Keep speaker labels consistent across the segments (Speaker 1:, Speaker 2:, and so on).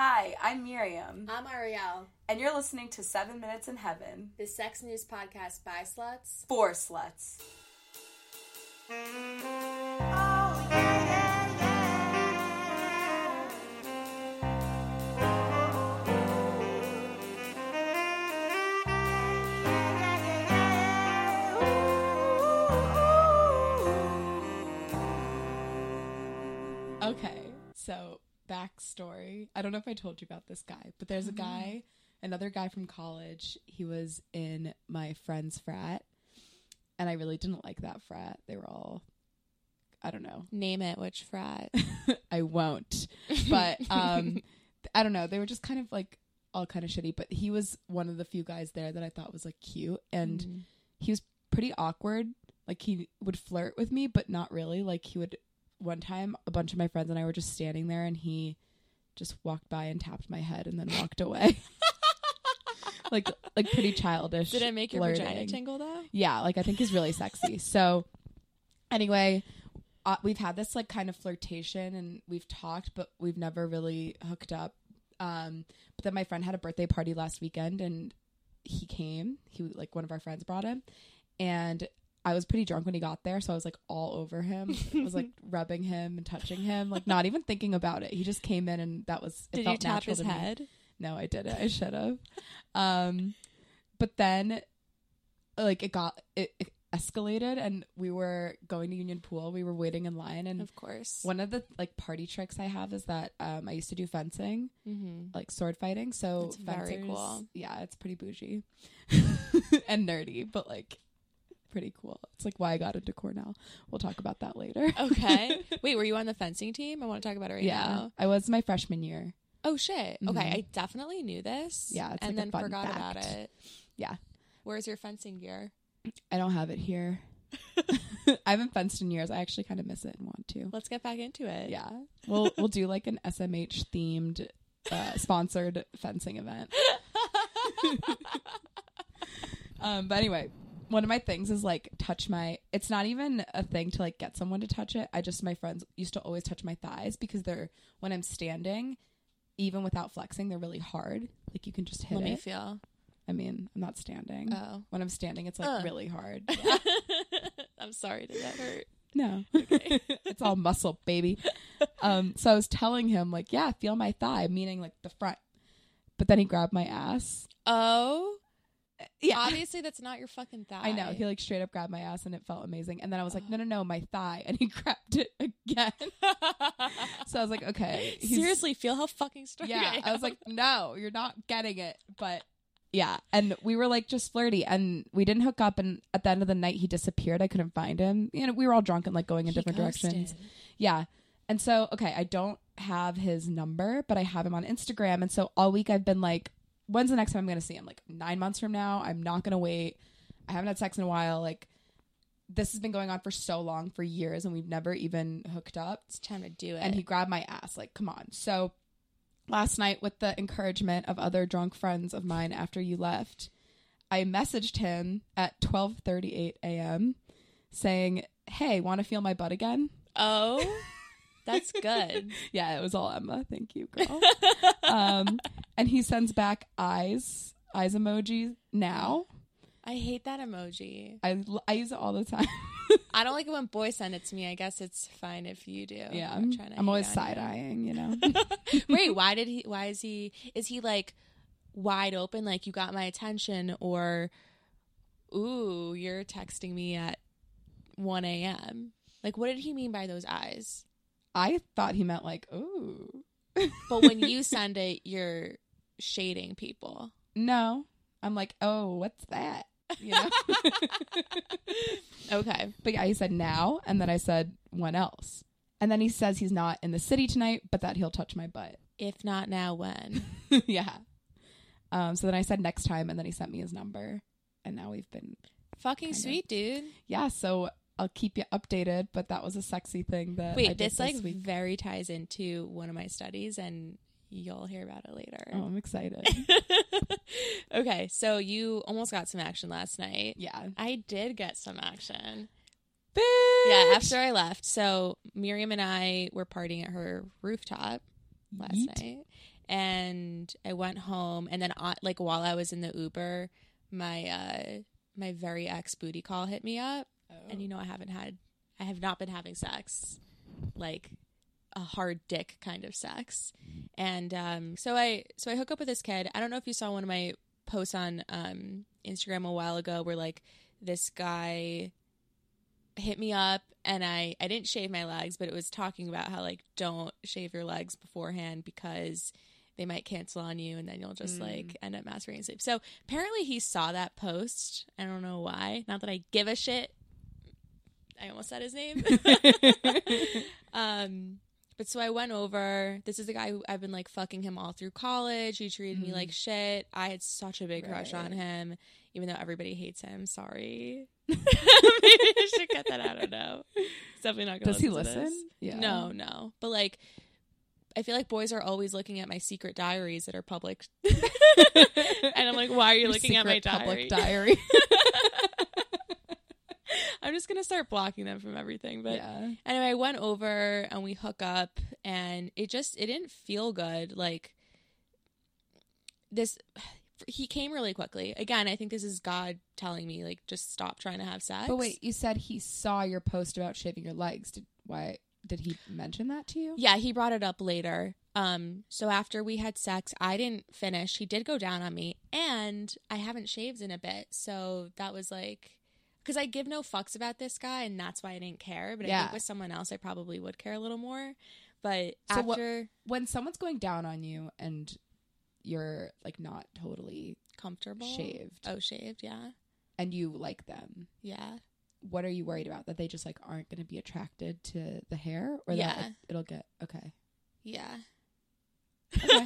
Speaker 1: Hi, I'm Miriam,
Speaker 2: I'm Ariel,
Speaker 1: and you're listening to Seven Minutes in Heaven
Speaker 2: the sex news podcast by sluts.
Speaker 1: for sluts.
Speaker 3: Okay, so backstory. I don't know if I told you about this guy, but there's a guy, another guy from college. He was in my friend's frat, and I really didn't like that frat. They were all, I don't know.
Speaker 2: Name it, which frat?
Speaker 3: I won't. But um, I don't know. They were just kind of like all kind of shitty. But he was one of the few guys there that I thought was like cute, and
Speaker 2: Mm.
Speaker 3: he was pretty awkward. Like he would flirt with me, but not really. Like he would. One time, a bunch of my friends and I were just standing there, and he just walked by and tapped my head, and then walked away. like, like pretty childish.
Speaker 2: Did it make your vagina tingle though?
Speaker 3: Yeah, like I think he's really sexy. So, anyway, uh, we've had this like kind of flirtation, and we've talked, but we've never really hooked up. Um, but then my friend had a birthday party last weekend, and he came. He like one of our friends brought him, and I was pretty drunk when he got there, so I was like all over him. I was like rubbing him and touching him, like not even thinking about it. He just came in, and that was. It
Speaker 2: Did you
Speaker 3: felt
Speaker 2: tap his
Speaker 3: to me.
Speaker 2: head?
Speaker 3: No, I didn't. I should have. Um, but then, like, it got it, it escalated, and we were going to Union Pool. We were waiting in line, and
Speaker 2: Of course.
Speaker 3: one of the like party tricks I have is that um, I used to do fencing,
Speaker 2: Mm-hmm.
Speaker 3: like sword fighting. So
Speaker 2: That's very cool.
Speaker 3: Yeah, it's pretty bougie and nerdy, but like pretty cool. It's like why I got into Cornell. We'll talk about that later.
Speaker 2: Okay. Wait, were you on the fencing team? I want to talk about it right
Speaker 3: yeah,
Speaker 2: now.
Speaker 3: I was my freshman year.
Speaker 2: Oh shit.
Speaker 3: Mhm.
Speaker 2: Okay, I definitely knew this.
Speaker 3: Yeah,
Speaker 2: and
Speaker 3: like
Speaker 2: then forgot about it.
Speaker 3: Yeah.
Speaker 2: Where's your fencing gear?
Speaker 3: I don't have it here. I haven't fenced in years. I actually kind of miss it and want to.
Speaker 2: Let's get back into it.
Speaker 3: Yeah, we'll we'll do like an SMH themed uh, sponsored fencing event. um, but anyway, one of my things is like touch my. It's not even a thing to like get someone to touch it. I just my friends used to always touch my thighs because they're when I'm standing, even without flexing, they're really hard. Like you can just hit
Speaker 2: Let me feel.
Speaker 3: I mean, I'm not standing.
Speaker 2: Oh.
Speaker 3: When I'm standing, it's like
Speaker 2: Uh.
Speaker 3: really hard.
Speaker 2: I'm sorry. Did that hurt?
Speaker 3: No. Okay. It's all muscle, baby. Um, so I was telling him, like, yeah, feel my thigh, meaning like the front. But then he grabbed my ass.
Speaker 2: Oh.
Speaker 3: Yeah.
Speaker 2: Obviously, that's not your fucking thigh.
Speaker 3: I know. He like straight up grabbed my ass and it felt amazing. And then I was like, no, no, no, my thigh. And he grabbed it again. So I was like, okay.
Speaker 2: Seriously, feel how fucking strong
Speaker 3: Yeah.
Speaker 2: I,
Speaker 3: I was like, no, you're not getting it. But yeah. And we were like just flirty and we didn't hook up. And at the end of the night, he disappeared. I couldn't find him. You know, we were all drunk and like going in
Speaker 2: He
Speaker 3: different directions. Yeah. And so, okay, I don't have his number, but I have him on Instagram. And so all week I've been like, when's the next time I'm going to see him? Like nine months from now. I'm not going to wait. I haven't had sex in a while. Like, this has been going on for so long, for years, and we've never even hooked up.
Speaker 2: It's time to do it.
Speaker 3: And he grabbed my ass. Like, come on. So last night, with the encouragement of other drunk friends of mine after you left, I messaged him at 12:38 a.m. saying, "Hey, want to feel my butt again?"
Speaker 2: oh, that's good.
Speaker 3: Yeah, it was all Emma. Thank you, girl. um, and he sends back eyes, eyes emojis now.
Speaker 2: I hate that emoji.
Speaker 3: I, I use it all the time.
Speaker 2: I don't like it when boys send it to me. I guess it's fine if you do.
Speaker 3: yeah,
Speaker 2: I'm, trying to
Speaker 3: I'm always
Speaker 2: hate on you.
Speaker 3: side eyeing, you know.
Speaker 2: Wait, why did he? Why is he? Is he like wide open? Like you got my attention, or ooh, you're texting me at one a.m. Like, what did he mean by those eyes?
Speaker 3: I thought he meant like, ooh.
Speaker 2: But when you send it, you're shading people.
Speaker 3: No, I'm like, oh, what's that? You know.
Speaker 2: Okay.
Speaker 3: but yeah, he said now, and then I said when else, and then he says he's not in the city tonight, but that he'll touch my butt.
Speaker 2: If not now, when?
Speaker 3: yeah. Um. So then I said next time, and then he sent me his number, and now we've been
Speaker 2: Fucking sweet, dude.
Speaker 3: yeah. So I'll keep you updated. But that was a sexy thing that I
Speaker 2: Wait,
Speaker 3: did
Speaker 2: this like
Speaker 3: week.
Speaker 2: very ties into one of my studies, and you'll hear about it later.
Speaker 3: Oh, I'm excited.
Speaker 2: okay, so you almost got some action last night.
Speaker 3: yeah.
Speaker 2: I did get some action.
Speaker 3: Bitch!
Speaker 2: Yeah, after I left. So Miriam and I were partying at her rooftop last
Speaker 3: Yeet.
Speaker 2: night. And I went home, and then like while I was in the Uber, my uh my very ex booty call hit me up, and you know I haven't had, I have not been having sex, like a hard dick kind of sex, and um so I so I hook up with this kid. I don't know if you saw one of my posts on um Instagram a while ago where like this guy hit me up and I I didn't shave my legs, but it was talking about how like don't shave your legs beforehand because they might cancel on you and then you'll just
Speaker 3: Mm.
Speaker 2: like end up masturbating sleep. So apparently he saw that post. I don't know why. Not that I give a shit. I almost said his name. um but so I went over. This is the guy who I've been like fucking him all through college. He treated me
Speaker 3: Mhm.
Speaker 2: like shit. I had such a big crush on him, even though everybody hates him. Sorry. Maybe I should cut that out. I don't know. He's definitely not going
Speaker 3: Does
Speaker 2: to
Speaker 3: he
Speaker 2: listen? this.
Speaker 3: Yeah.
Speaker 2: No, no. But like, I feel like boys are always looking at my secret diaries that are public, and I'm like, why are you
Speaker 3: Your
Speaker 2: looking at my diary?
Speaker 3: public diary.
Speaker 2: I'm just gonna start blocking them from everything. But
Speaker 3: yeah.
Speaker 2: anyway, I went over and we hook up, and it just it didn't feel good. Like this, he came really quickly. Again, I think this is God telling me like just stop trying to have sex.
Speaker 3: But wait, you said he saw your post about shaving your legs. Did why did he mention that to you?
Speaker 2: Yeah, he brought it up later. Um, so after we had sex, I didn't finish. He did go down on me, and I haven't shaved in a bit. So that was like, because I give no fucks about this guy, and that's why I didn't care. But I think with someone else, I probably would care a little more. But
Speaker 3: So
Speaker 2: after
Speaker 3: When someone's going down on you and you're like not totally
Speaker 2: comfortable,
Speaker 3: shaved
Speaker 2: Oh, shaved, yeah,
Speaker 3: and you like them,
Speaker 2: yeah.
Speaker 3: what are you worried about? That they just like aren't going to be attracted to the hair, or
Speaker 2: Yeah.
Speaker 3: that it- it'll get okay.
Speaker 2: Yeah.
Speaker 3: Okay.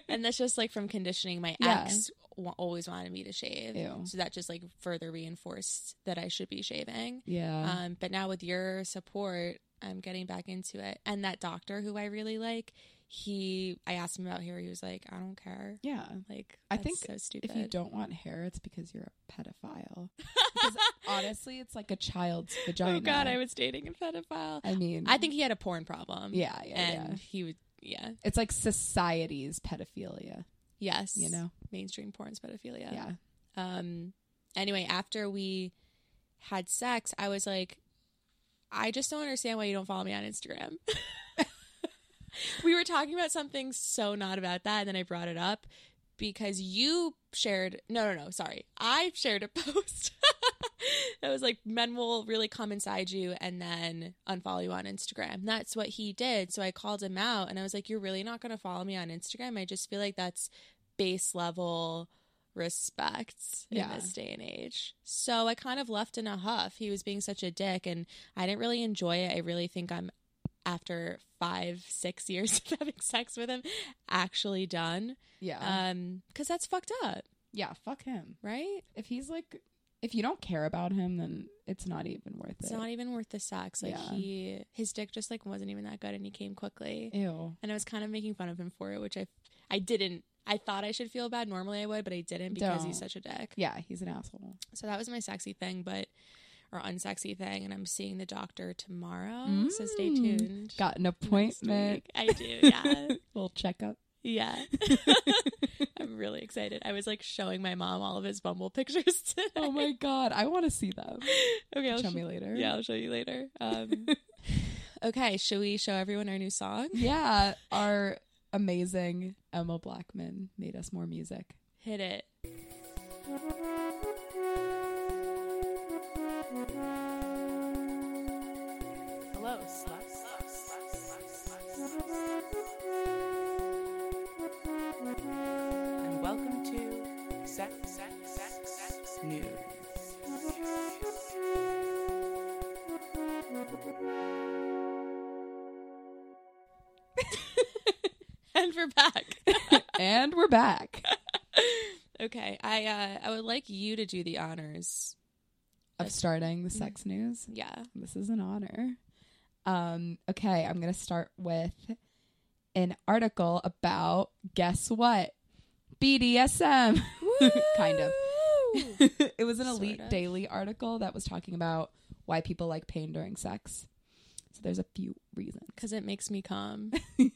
Speaker 2: And that's just like from conditioning. My
Speaker 3: Yeah.
Speaker 2: ex always wanted me to shave.
Speaker 3: Ew.
Speaker 2: So that just like further reinforced that I should be shaving.
Speaker 3: yeah.
Speaker 2: Um, but now with your support, I'm getting back into it. And that doctor who I really like, he, I asked him about hair. He was like, I don't care.
Speaker 3: yeah.
Speaker 2: Like,
Speaker 3: I think
Speaker 2: so stupid.
Speaker 3: If you don't want hair, it's because you're a pedophile. Because honestly, it's like a child's vagina.
Speaker 2: oh God, I was dating a pedophile.
Speaker 3: I mean,
Speaker 2: I think he had a porn problem.
Speaker 3: Yeah, yeah,
Speaker 2: and
Speaker 3: yeah.
Speaker 2: he would, yeah,
Speaker 3: It's like society's pedophilia.
Speaker 2: Yes,
Speaker 3: You know?
Speaker 2: mainstream porn's pedophilia.
Speaker 3: Yeah.
Speaker 2: Um. Anyway, after we had sex, I was like, I just don't understand why you don't follow me on Instagram. we were talking about something so not about that, and then I brought it up because you shared. No, no, no. Sorry, I shared a post. that was like men will really come inside you and then unfollow you on Instagram. That's what he did. So I called him out and I was like, You're really not going to follow me on Instagram? I just feel like that's base level respect in this day and age. So I kind of left in a huff. He was being such a dick and I didn't really enjoy it. I really think I'm after five, six years of having sex with him, actually done.
Speaker 3: Yeah.
Speaker 2: Um, because that's fucked up,
Speaker 3: yeah. Fuck him.
Speaker 2: right?
Speaker 3: If he's like, if you don't care about him, then it's not even worth
Speaker 2: It's
Speaker 3: it.
Speaker 2: It's not even worth the sex. Like
Speaker 3: Yeah.
Speaker 2: he, his dick just like wasn't even that good, and he came quickly.
Speaker 3: Ew.
Speaker 2: And I was kind of making fun of him for it, which I, I didn't. I thought I should feel bad. Normally I would, but I didn't because he's
Speaker 3: Don't.
Speaker 2: such a dick.
Speaker 3: Yeah, he's an asshole.
Speaker 2: So that was my sexy thing, but or unsexy thing. And I'm seeing the doctor tomorrow, so stay
Speaker 3: Mm.
Speaker 2: tuned.
Speaker 3: Got an appointment.
Speaker 2: I do, yeah,
Speaker 3: Little checkup.
Speaker 2: yeah. I'm really excited. I was like showing my mom all of his Bumble pictures today.
Speaker 3: Oh my god, I want to see them.
Speaker 2: okay, I'll
Speaker 3: Show
Speaker 2: sh-
Speaker 3: me later.
Speaker 2: Yeah, I'll show you later. Um, okay, should we show everyone our new song?
Speaker 3: Yeah, our amazing Emma Blackman made us more music.
Speaker 2: Hit it.
Speaker 1: And
Speaker 2: we're back.
Speaker 3: and we're back
Speaker 2: okay, I uh, I would like you to do the honors.
Speaker 3: of starting the sex news.
Speaker 2: Yeah.
Speaker 3: This is an honor. Um, okay, I'm gonna start with an article about guess what? BDSM. kind of. it was an
Speaker 2: Sort
Speaker 3: elite
Speaker 2: of.
Speaker 3: daily article that was talking about why people like pain during sex. So there's a few reasons.
Speaker 2: Because it makes me come.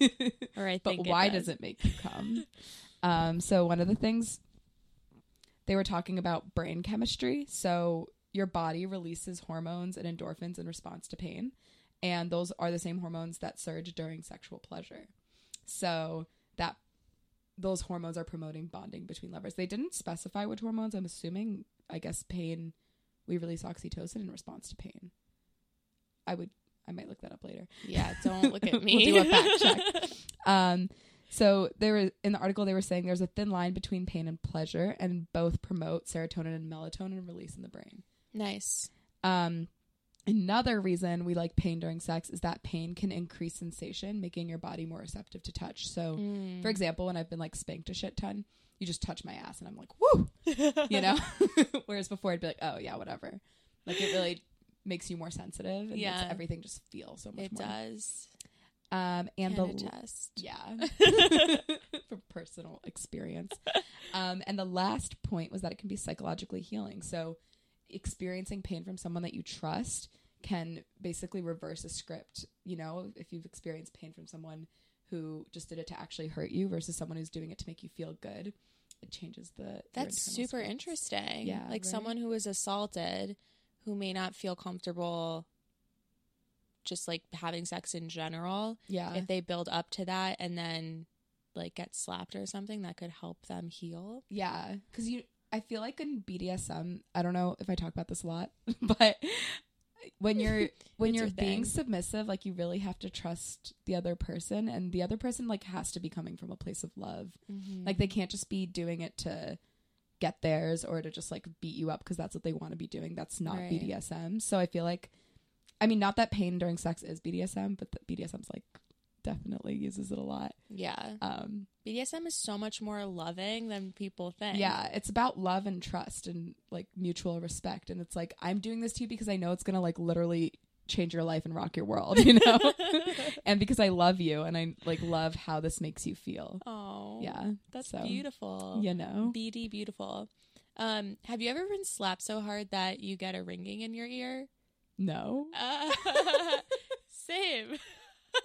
Speaker 2: Or I
Speaker 3: but why
Speaker 2: it
Speaker 3: does it make you come? um, so one of the things they were talking about brain chemistry. So your body releases hormones and endorphins in response to pain, and those are the same hormones that surge during sexual pleasure. So that those hormones are promoting bonding between lovers. They didn't specify which hormones. I'm assuming, I guess, pain. We release oxytocin in response to pain. I would. I might look that up later.
Speaker 2: Yeah, don't look at
Speaker 3: We'll
Speaker 2: me.
Speaker 3: do a fact check. Um, so there was in the article they were saying there's a thin line between pain and pleasure, and both promote serotonin and melatonin release in the brain.
Speaker 2: nice.
Speaker 3: Um, another reason we like pain during sex is that pain can increase sensation, making your body more receptive to touch. So,
Speaker 2: Mm.
Speaker 3: for example, when I've been like spanked a shit ton, you just touch my ass, and I'm like, woo, you know. Whereas before I'd be like, oh yeah, whatever. Like it really makes you more sensitive, and makes
Speaker 2: Yeah.
Speaker 3: everything just feel so much
Speaker 2: it
Speaker 3: more.
Speaker 2: does.
Speaker 3: Um, and
Speaker 2: Can
Speaker 3: the
Speaker 2: attest.
Speaker 3: yeah. From personal experience. Um, and the last point was that it can be psychologically healing. So, experiencing pain from someone that you trust can basically reverse a script. You know, if you've experienced pain from someone who just did it to actually hurt you versus someone who's doing it to make you feel good, it changes the.
Speaker 2: That's super
Speaker 3: scripts.
Speaker 2: interesting.
Speaker 3: Yeah,
Speaker 2: Like
Speaker 3: right?
Speaker 2: someone who was assaulted who may not feel comfortable just like having sex in general.
Speaker 3: Yeah.
Speaker 2: If they build up to that and then like get slapped or something, that could help them heal.
Speaker 3: Yeah, because you, I feel like in BDSM, I don't know if I talk about this a lot, but when you're when you're being submissive, like you really have to trust the other person, and the other person like has to be coming from a place of love. Like they can't just be doing it to get theirs or to just like beat you up because that's what they want to be doing. That's not
Speaker 2: Right.
Speaker 3: BDSM. So I feel like, I mean, not that pain during sex is BDSM, but the BDSM's like definitely uses it a lot.
Speaker 2: yeah.
Speaker 3: Um,
Speaker 2: BDSM is so much more loving than people think.
Speaker 3: Yeah, it's about love and trust and like mutual respect. And it's like, I'm doing this to you because I know it's going to like literally change your life and rock your world, you know? and because I love you and I like love how this makes you feel.
Speaker 2: Oh.
Speaker 3: Yeah.
Speaker 2: That's
Speaker 3: so,
Speaker 2: beautiful.
Speaker 3: You know?
Speaker 2: BD beautiful. Um, have you ever been slapped so hard that you get a ringing in your ear?
Speaker 3: No.
Speaker 2: Uh, same.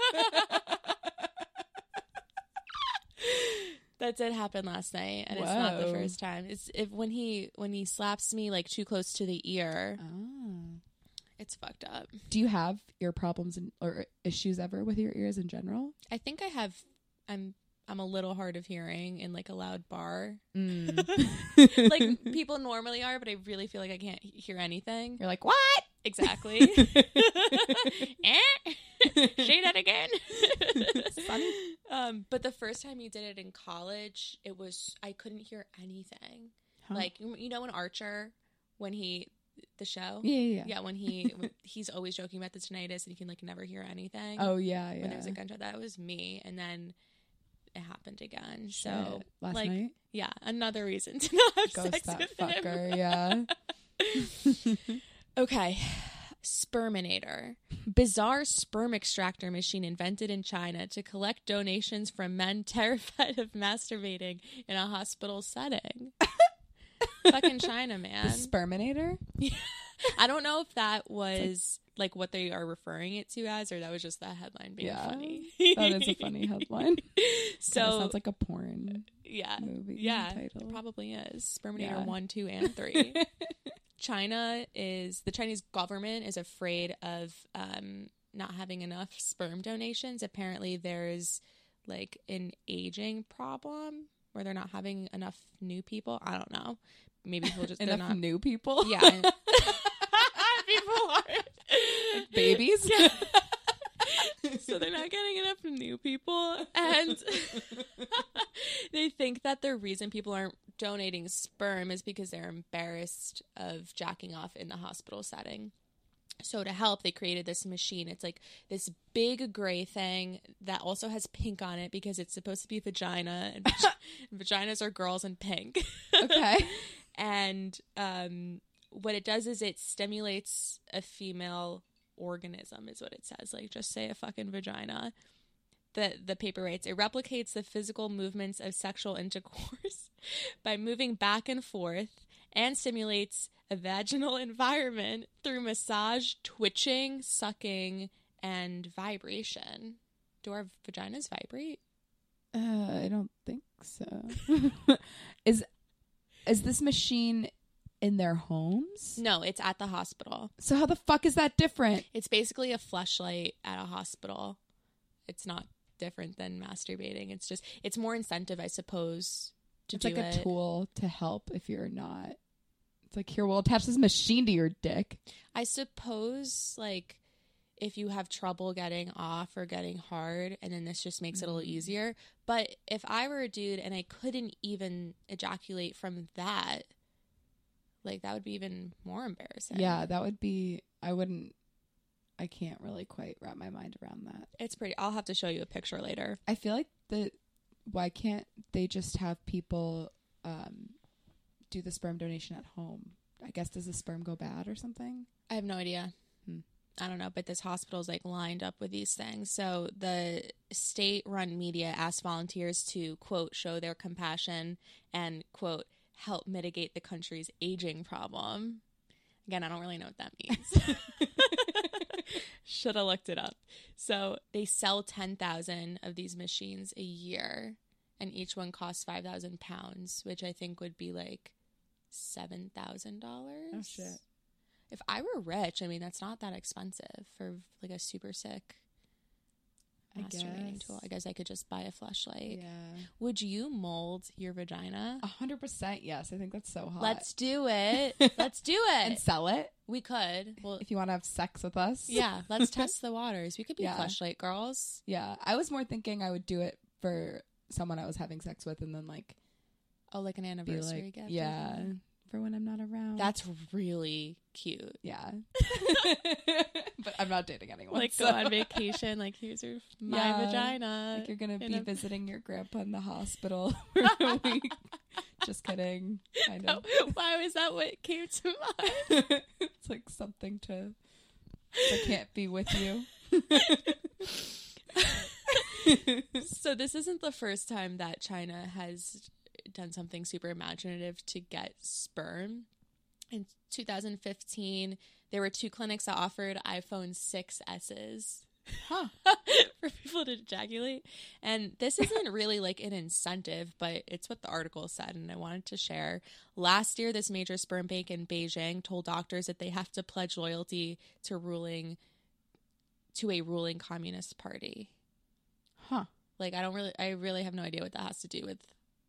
Speaker 2: that did happen last night, and it's not the first time. It's if when he when he slaps me like too close to the ear,
Speaker 3: Oh.
Speaker 2: it's fucked up.
Speaker 3: Do you have ear problems and, or issues ever with your ears in general?
Speaker 2: I think I have. I'm I'm a little hard of hearing in like a loud bar,
Speaker 3: Mm.
Speaker 2: like people normally are, but I really feel like I can't hear anything.
Speaker 3: You're like, what?
Speaker 2: Exactly. eh? Say that again.
Speaker 3: Funny.
Speaker 2: Um, but the first time you did it in college, it was I couldn't hear anything.
Speaker 3: Huh.
Speaker 2: Like you know in Archer when he the show.
Speaker 3: yeah, yeah, yeah.
Speaker 2: Yeah, when he he's always joking about the tinnitus and he can like never hear anything.
Speaker 3: Oh, yeah, yeah.
Speaker 2: when there was a gunshot, that was me, and then it happened again. So
Speaker 3: last
Speaker 2: like,
Speaker 3: night,
Speaker 2: yeah, another reason to not have
Speaker 3: ghost
Speaker 2: sex
Speaker 3: that
Speaker 2: with him.
Speaker 3: fucker. Yeah.
Speaker 2: Okay. Sperminator. Bizarre sperm extractor machine invented in China to collect donations from men terrified of masturbating in a hospital setting. Fucking China,
Speaker 3: the
Speaker 2: man.
Speaker 3: sperminator.
Speaker 2: I don't know if that was like what they are referring it to as or that was just that headline being
Speaker 3: Yeah.
Speaker 2: funny.
Speaker 3: That is a funny headline.
Speaker 2: so
Speaker 3: Kinda sounds like a porn
Speaker 2: yeah.
Speaker 3: movie
Speaker 2: Yeah,
Speaker 3: title.
Speaker 2: it probably is. Sperminator
Speaker 3: Yeah.
Speaker 2: 1, 2, and 3. China is the Chinese government is afraid of um, not having enough sperm donations. Apparently, there's like an aging problem where they're not having enough new people. I don't know. Maybe people just they're
Speaker 3: Enough
Speaker 2: not.
Speaker 3: new people.
Speaker 2: Yeah, people are
Speaker 3: babies.
Speaker 2: Yeah. So they're not getting enough new people and they think that the reason people aren't donating sperm is because they're embarrassed of jacking off in the hospital setting. So to help they created this machine. It's like this big gray thing that also has pink on it because it's supposed to be vagina and vaginas are girls in pink.
Speaker 3: Okay.
Speaker 2: and um, what it does is it stimulates a female organism is what it says like just say a fucking vagina the the paper writes it replicates the physical movements of sexual intercourse by moving back and forth and stimulates a vaginal environment through massage twitching sucking and vibration. Do our vaginas vibrate?
Speaker 3: Uh, I don't think so. is is this machine in their homes?
Speaker 2: No, it's at the hospital.
Speaker 3: So how the fuck is that different?
Speaker 2: It's basically a Fleshlight at a hospital. It's not different than masturbating. It's just it's more incentive, I suppose, to
Speaker 3: It's
Speaker 2: do
Speaker 3: like a
Speaker 2: it.
Speaker 3: tool to help if you're not. It's like here, we'll attach this machine to your dick.
Speaker 2: I suppose like if you have trouble getting off or getting hard and then this just makes it a little
Speaker 3: Mm.
Speaker 2: easier. But if I were a dude and I couldn't even ejaculate from that, like that would be even more embarrassing.
Speaker 3: Yeah, that would be. I wouldn't. I can't really quite wrap my mind around that.
Speaker 2: It's pretty I'll have to show you a picture later.
Speaker 3: I feel like the. Why can't they just have people um, do the sperm donation at home? I guess does the sperm go bad or something?
Speaker 2: I have no idea.
Speaker 3: Hmm.
Speaker 2: I don't know, but this hospital is like lined up with these things. So the state run media asked volunteers to, quote, show their compassion and, quote, help mitigate the country's aging problem. Again, I don't really know what that means. Should have looked it up. So they sell 10,000 of these machines a year, and each one costs 5,000 pounds, which I think would be like $7,000.
Speaker 3: Oh, shit.
Speaker 2: If I were rich, I mean, that's not that expensive for like a super sick masturbating
Speaker 3: guess.
Speaker 2: tool. I guess I could just buy a Fleshlight.
Speaker 3: Yeah,
Speaker 2: Would you mold your vagina?
Speaker 3: a hundred percent. Yes, I think that's so hot.
Speaker 2: Let's do it. Let's do it and
Speaker 3: sell it
Speaker 2: We could. Well,
Speaker 3: if you want to have sex with us.
Speaker 2: yeah, let's test the waters. We could be
Speaker 3: Yeah.
Speaker 2: Fleshlight girls.
Speaker 3: yeah. I was more thinking I would do it for someone I was having sex with, and then like
Speaker 2: Oh, like an anniversary
Speaker 3: like,
Speaker 2: gift.
Speaker 3: yeah,
Speaker 2: something.
Speaker 3: For when I'm not around.
Speaker 2: That's really cute.
Speaker 3: yeah. but I'm not dating anyone.
Speaker 2: Like
Speaker 3: so-
Speaker 2: go on vacation. Like here's your my
Speaker 3: Yeah.
Speaker 2: vagina.
Speaker 3: Like you're gonna be
Speaker 2: a-
Speaker 3: visiting your grandpa in the hospital for a week. Just kidding. Kind of.
Speaker 2: Why was that what came to mind?
Speaker 3: it's like something to. I can't be with you.
Speaker 2: so this isn't the first time that China has done something super imaginative to get sperm. In 2015, there were two clinics that offered iPhone 6s
Speaker 3: Huh.
Speaker 2: for people to ejaculate. And this isn't really like an incentive, but it's what the article said, and I wanted to share. Last year, this major sperm bank in Beijing told doctors that they have to pledge loyalty to ruling to a ruling communist party.
Speaker 3: Huh.
Speaker 2: Like I don't really I really have no idea what that has to do with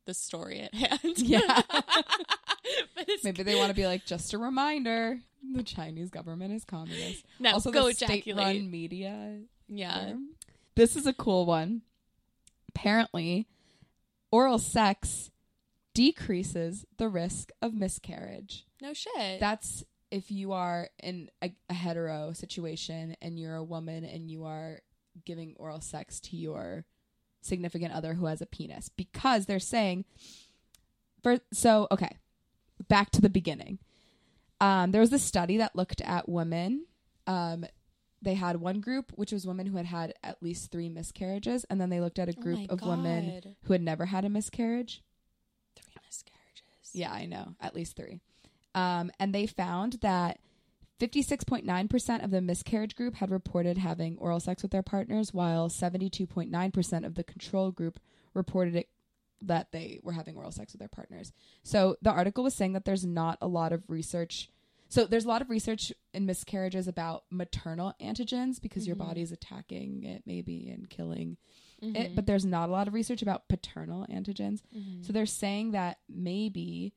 Speaker 2: the story at hand.
Speaker 3: Yeah. Maybe they want to be like, just a reminder: the Chinese government is communist.
Speaker 2: no,
Speaker 3: also,
Speaker 2: go
Speaker 3: the
Speaker 2: ejaculate.
Speaker 3: state-run media.
Speaker 2: yeah.
Speaker 3: term. This is a cool one. Apparently, oral sex decreases the risk of miscarriage.
Speaker 2: No shit.
Speaker 3: That's if you are in a, a hetero situation and you're a woman and you are giving oral sex to your significant other who has a penis because they're saying for so okay back to the beginning um, there was a study that looked at women um, they had one group which was women who had had at least three miscarriages and then they looked at a
Speaker 2: Oh
Speaker 3: group
Speaker 2: my
Speaker 3: of women who had never had a miscarriage
Speaker 2: Three miscarriages.
Speaker 3: yeah, I know. At least three. Um, and they found that 56.9% of the miscarriage group had reported having oral sex with their partners, while 72.9% of the control group reported it that they were having oral sex with their partners. So the article was saying that there's not a lot of research. So there's a lot of research in miscarriages about maternal antigens because your
Speaker 2: Mhm.
Speaker 3: body is attacking it maybe and killing
Speaker 2: Mhm.
Speaker 3: it, but there's not a lot of research about paternal antigens.
Speaker 2: Mhm.
Speaker 3: So they're saying that maybe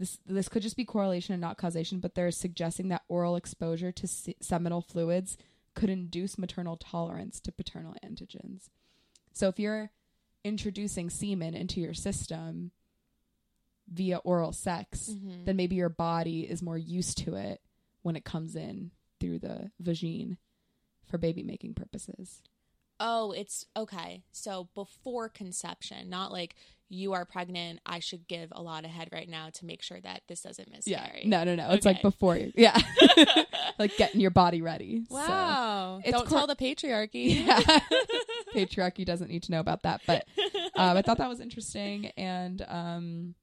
Speaker 3: this this could just be correlation and not causation, but they're suggesting that oral exposure to se- seminal fluids could induce maternal tolerance to paternal antigens. So if you're introducing semen into your system via oral sex,
Speaker 2: Mhm.
Speaker 3: then maybe your body is more used to it when it comes in through the vagine for baby making purposes.
Speaker 2: Oh, it's okay. So before conception, not like you are pregnant. I should give a lot of head right now to make sure that this doesn't miscarry. Yeah.
Speaker 3: No, no, no. It's like before you. Yeah. like getting your body ready. So,
Speaker 2: Wow.
Speaker 3: It's
Speaker 2: Don't
Speaker 3: cor-
Speaker 2: tell the patriarchy.
Speaker 3: yeah. Patriarchy doesn't need to know about that. But um, I thought that was interesting and um,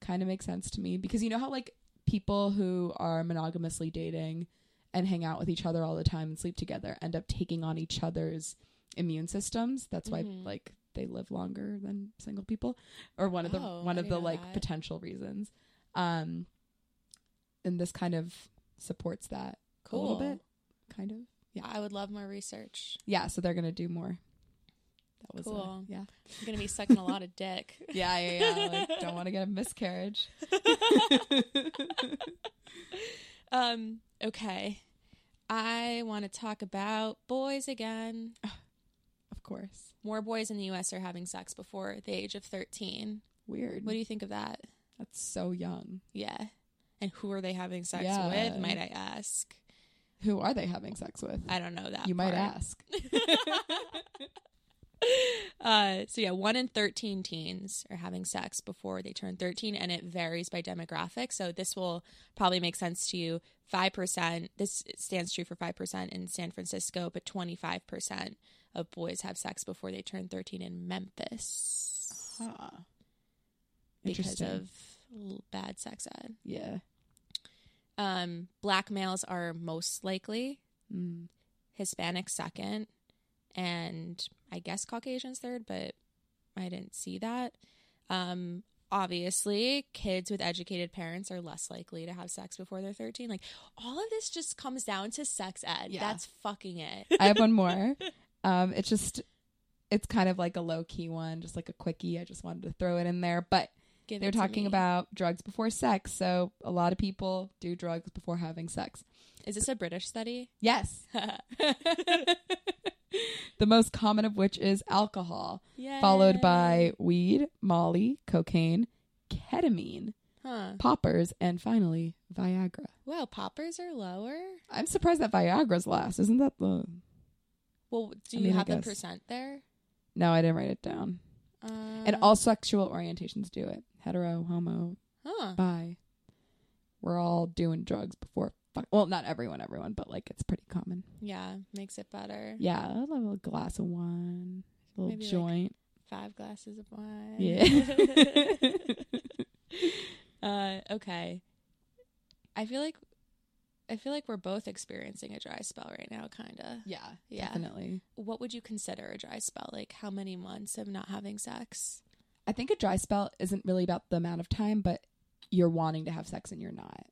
Speaker 3: kind of makes sense to me because you know how like people who are monogamously dating and hang out with each other all the time and sleep together end up taking on each other's immune systems. That's why
Speaker 2: Mhm.
Speaker 3: like they live longer than single people or one of the
Speaker 2: Oh,
Speaker 3: one
Speaker 2: I
Speaker 3: of the like
Speaker 2: that.
Speaker 3: potential reasons. Um and this kind of supports that a little bit kind of. Yeah.
Speaker 2: I would love more research.
Speaker 3: Yeah, so they're going to do more. That was
Speaker 2: Cool.
Speaker 3: yeah.
Speaker 2: I'm gonna be sucking a lot of dick.
Speaker 3: Yeah, yeah, yeah. Like, don't want to get a miscarriage.
Speaker 2: Um. Okay. I want to talk about boys again.
Speaker 3: Of course.
Speaker 2: More boys in the U.S. are having sex before the age of 13.
Speaker 3: Weird.
Speaker 2: What do you think of that?
Speaker 3: That's so young.
Speaker 2: Yeah. And who are they having sex
Speaker 3: Yeah.
Speaker 2: with? Might I ask?
Speaker 3: Who are they having sex with?
Speaker 2: I don't know that.
Speaker 3: you might ask.
Speaker 2: Uh, so yeah, one in thirteen teens are having sex before they turn thirteen, and it varies by demographic. So this will probably make sense to you. Five percent. This stands true for five percent in San Francisco, but twenty five percent of boys have sex before they turn thirteen in Memphis
Speaker 3: Huh.
Speaker 2: because of bad sex ed.
Speaker 3: Yeah.
Speaker 2: Um, black males are most likely,
Speaker 3: Mm.
Speaker 2: Hispanic second, and I guess Caucasians third, but I didn't see that. Um, obviously, kids with educated parents are less likely to have sex before they're 13. Like, all of this just comes down to sex ed.
Speaker 3: Yeah.
Speaker 2: That's fucking it.
Speaker 3: I have one more. Um, it's just, it's kind of like a low key one, just like a quickie. I just wanted to throw it in there. But
Speaker 2: Give
Speaker 3: they're talking
Speaker 2: me.
Speaker 3: about drugs before sex. So a lot of people do drugs before having sex.
Speaker 2: Is this a British study?
Speaker 3: Yes. the most common of which is alcohol,
Speaker 2: yeah.
Speaker 3: followed by weed, molly, cocaine, ketamine,
Speaker 2: Huh.
Speaker 3: poppers, and finally Viagra.
Speaker 2: Wow, poppers are lower?
Speaker 3: I'm surprised that Viagra's last. Isn't that the.
Speaker 2: Well, do
Speaker 3: I
Speaker 2: you
Speaker 3: mean,
Speaker 2: have the percent there?
Speaker 3: No, I didn't write it down.
Speaker 2: Uh,
Speaker 3: and all sexual orientations do it hetero, homo,
Speaker 2: Huh.
Speaker 3: bi. We're all doing drugs before. Well, not everyone, everyone, but like it's pretty common.
Speaker 2: Yeah, makes it better.
Speaker 3: Yeah, a little glass of wine, a little
Speaker 2: Maybe, like,
Speaker 3: joint.
Speaker 2: Five glasses of wine.
Speaker 3: yeah.
Speaker 2: uh, okay. I feel like I feel like we're both experiencing a dry spell right now, kind of.
Speaker 3: yeah,
Speaker 2: Yeah.
Speaker 3: definitely.
Speaker 2: What would you consider a dry spell? Like how many months of not having sex?
Speaker 3: I think a dry spell isn't really about the amount of time, but you're wanting to have sex and you're not.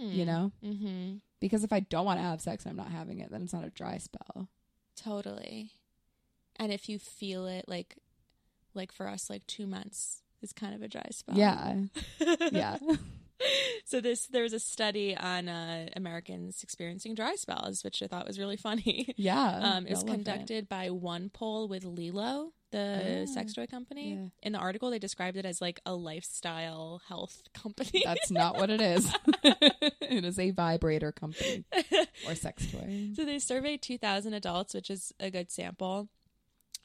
Speaker 3: You know?
Speaker 2: Mm-hmm.
Speaker 3: Because if I don't want to have sex and I'm not having it, then it's not a dry spell.
Speaker 2: Totally. And if you feel it, like, like for us, like two months is kind of a dry spell.
Speaker 3: Yeah. Yeah.
Speaker 2: so this there was a study on uh, Americans experiencing dry spells, which I thought was really funny.
Speaker 3: Yeah.
Speaker 2: Um, it was
Speaker 3: relevant.
Speaker 2: conducted by OnePoll with LELO, the
Speaker 3: Ah,
Speaker 2: sex toy company.
Speaker 3: yeah.
Speaker 2: In the article, they described it as like a lifestyle health company.
Speaker 3: That's not what it is. it is a vibrator company or sex toy.
Speaker 2: so they surveyed 2,000 adults, which is a good sample.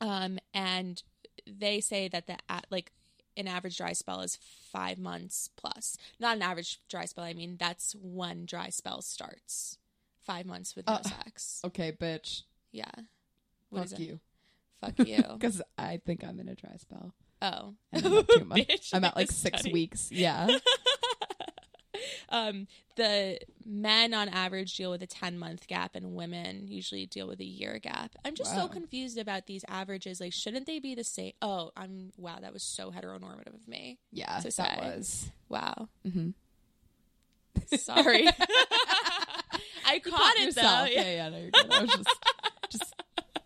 Speaker 2: Um, and they say that the a- like an average dry spell is five months plus. Not an average dry spell. I mean, that's when dry spell starts. Five months with no
Speaker 3: Uh,
Speaker 2: sex.
Speaker 3: Okay, bitch.
Speaker 2: Yeah. What
Speaker 3: Fuck you.
Speaker 2: Fuck you.
Speaker 3: Because I think I'm in a dry spell.
Speaker 2: oh.
Speaker 3: And I'm at two months.
Speaker 2: Bitch,
Speaker 3: I'm at
Speaker 2: like
Speaker 3: six
Speaker 2: study.
Speaker 3: weeks. Yeah.
Speaker 2: um, the men on average deal with a 10 month gap, and women usually deal with a year gap. I'm just so confused about these averages. Like, shouldn't they be the same? Oh, I'm wow, that was so heteronormative of me.
Speaker 3: Yeah. That
Speaker 2: say.
Speaker 3: was.
Speaker 2: Wow,
Speaker 3: Mm-hmm.
Speaker 2: sorry. I caught it though.
Speaker 3: Yeah, yeah, no, you're good. I was just, just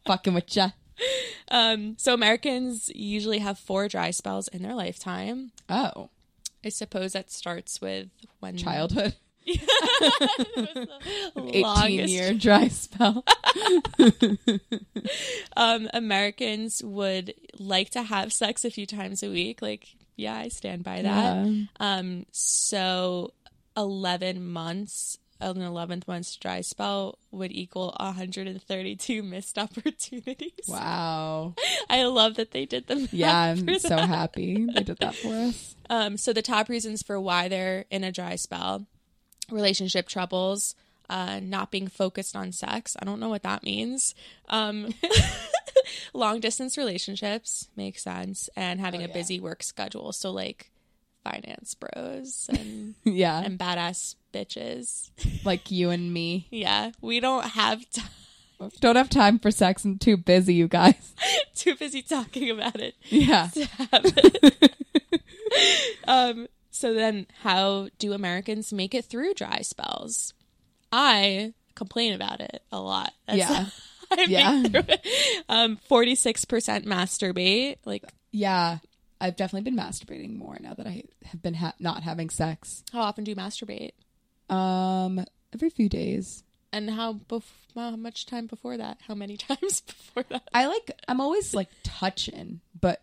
Speaker 3: fucking with ya.
Speaker 2: Um, so Americans usually have four dry spells in their lifetime.
Speaker 3: Oh,
Speaker 2: I suppose that starts with when
Speaker 3: childhood.
Speaker 2: The
Speaker 3: 18
Speaker 2: longest
Speaker 3: year dry spell.
Speaker 2: um, Americans would like to have sex a few times a week. Like, yeah, I stand by that.
Speaker 3: Yeah.
Speaker 2: Um, so 11 months, an 11th month's dry spell would equal 132 missed opportunities.
Speaker 3: Wow.
Speaker 2: I love that they did them.
Speaker 3: Yeah, I'm so happy they did that for us.
Speaker 2: Um, so the top reasons for why they're in a dry spell: relationship troubles, uh, not being focused on sex. I don't know what that means. Um, long distance relationships makes sense, and having
Speaker 3: Oh,
Speaker 2: a
Speaker 3: yeah.
Speaker 2: busy work schedule. So like finance bros and
Speaker 3: yeah,
Speaker 2: and badass bitches.
Speaker 3: like you and me.
Speaker 2: Yeah, we don't have time.
Speaker 3: Don't have time for sex. I'm too busy, you guys.
Speaker 2: Too busy talking about it
Speaker 3: Yeah.
Speaker 2: to have it. um. So then, how do Americans make it through dry spells? I complain about it a lot. That's
Speaker 3: Yeah.
Speaker 2: I
Speaker 3: Yeah.
Speaker 2: through it. Um, forty six percent masturbate. Like,
Speaker 3: yeah. I've definitely been masturbating more now that I have been ha- not having sex.
Speaker 2: how often do you masturbate?
Speaker 3: Um, every few days.
Speaker 2: And how bef- how much time before that? How many times before that?
Speaker 3: I like. I'm always like touching, but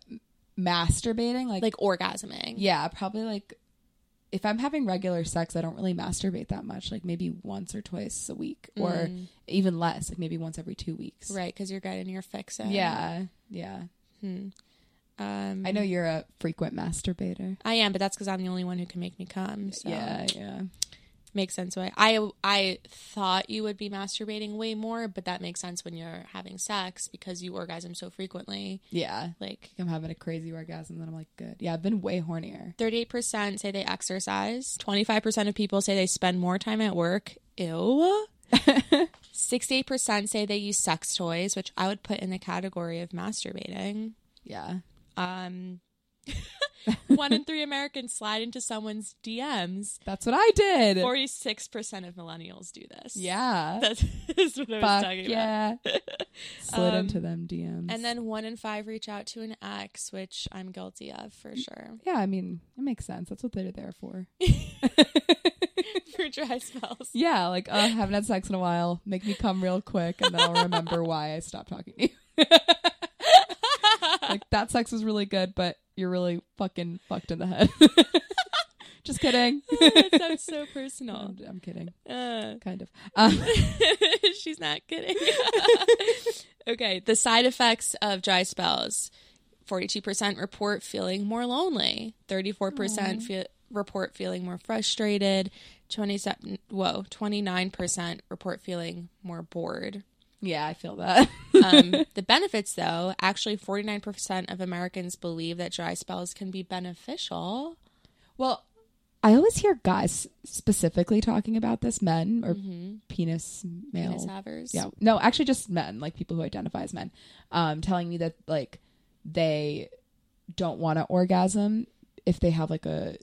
Speaker 3: masturbating, like,
Speaker 2: Like orgasming.
Speaker 3: yeah, probably like. If I'm having regular sex, I don't really masturbate that much. Like maybe once or twice a week, or
Speaker 2: Mm.
Speaker 3: even less. Like maybe once every two weeks.
Speaker 2: Right, because you're getting your fix.
Speaker 3: Yeah. Yeah.
Speaker 2: Hmm. Um,
Speaker 3: I know you're a frequent masturbator.
Speaker 2: I am, but that's because I'm the only one who can make me come. So
Speaker 3: Yeah. Yeah.
Speaker 2: Makes sense. Why I I thought you would be masturbating way more, but that makes sense when you're having sex because you orgasm so frequently.
Speaker 3: Yeah.
Speaker 2: Like
Speaker 3: I'm having a crazy orgasm, then I'm like, good. Yeah, I've been way hornier.
Speaker 2: 38% say they exercise. 25% of people say they spend more time at work. Ew. 68% say they use sex toys, which I would put in the category of masturbating.
Speaker 3: Yeah.
Speaker 2: Um, one in three Americans slide into someone's DMs.
Speaker 3: That's what I did.
Speaker 2: 46% of millennials do this.
Speaker 3: yeah.
Speaker 2: That's is what I was
Speaker 3: Fuck
Speaker 2: talking about.
Speaker 3: yeah. Slid
Speaker 2: Um,
Speaker 3: into them DMs.
Speaker 2: And then one in five reach out to an ex, which I'm guilty of for sure.
Speaker 3: Yeah, I mean, it makes sense. That's what they're there for.
Speaker 2: for dry spells.
Speaker 3: yeah, like, uh, haven't had sex in a while. Make me come real quick, and then I'll remember why I stopped talking to you. like, that sex was really good, but you're really fucking fucked in the head. Just kidding.
Speaker 2: that sounds so personal.
Speaker 3: I'm, I'm kidding.
Speaker 2: Uh,
Speaker 3: Kind of. Um,
Speaker 2: she's not kidding. okay, the side effects of dry spells 42% report feeling more lonely, 34% fe- report feeling more frustrated, 27 whoa, 29% report feeling more bored.
Speaker 3: Yeah, I feel that.
Speaker 2: Um, the benefits, though, actually 49% of Americans believe that dry spells can be beneficial.
Speaker 3: Well, I always hear guys specifically talking about this, men or penis male.
Speaker 2: Penis havers.
Speaker 3: Yeah. No, actually just men, like people who identify as men, um, telling me that like they don't want to orgasm if they have like a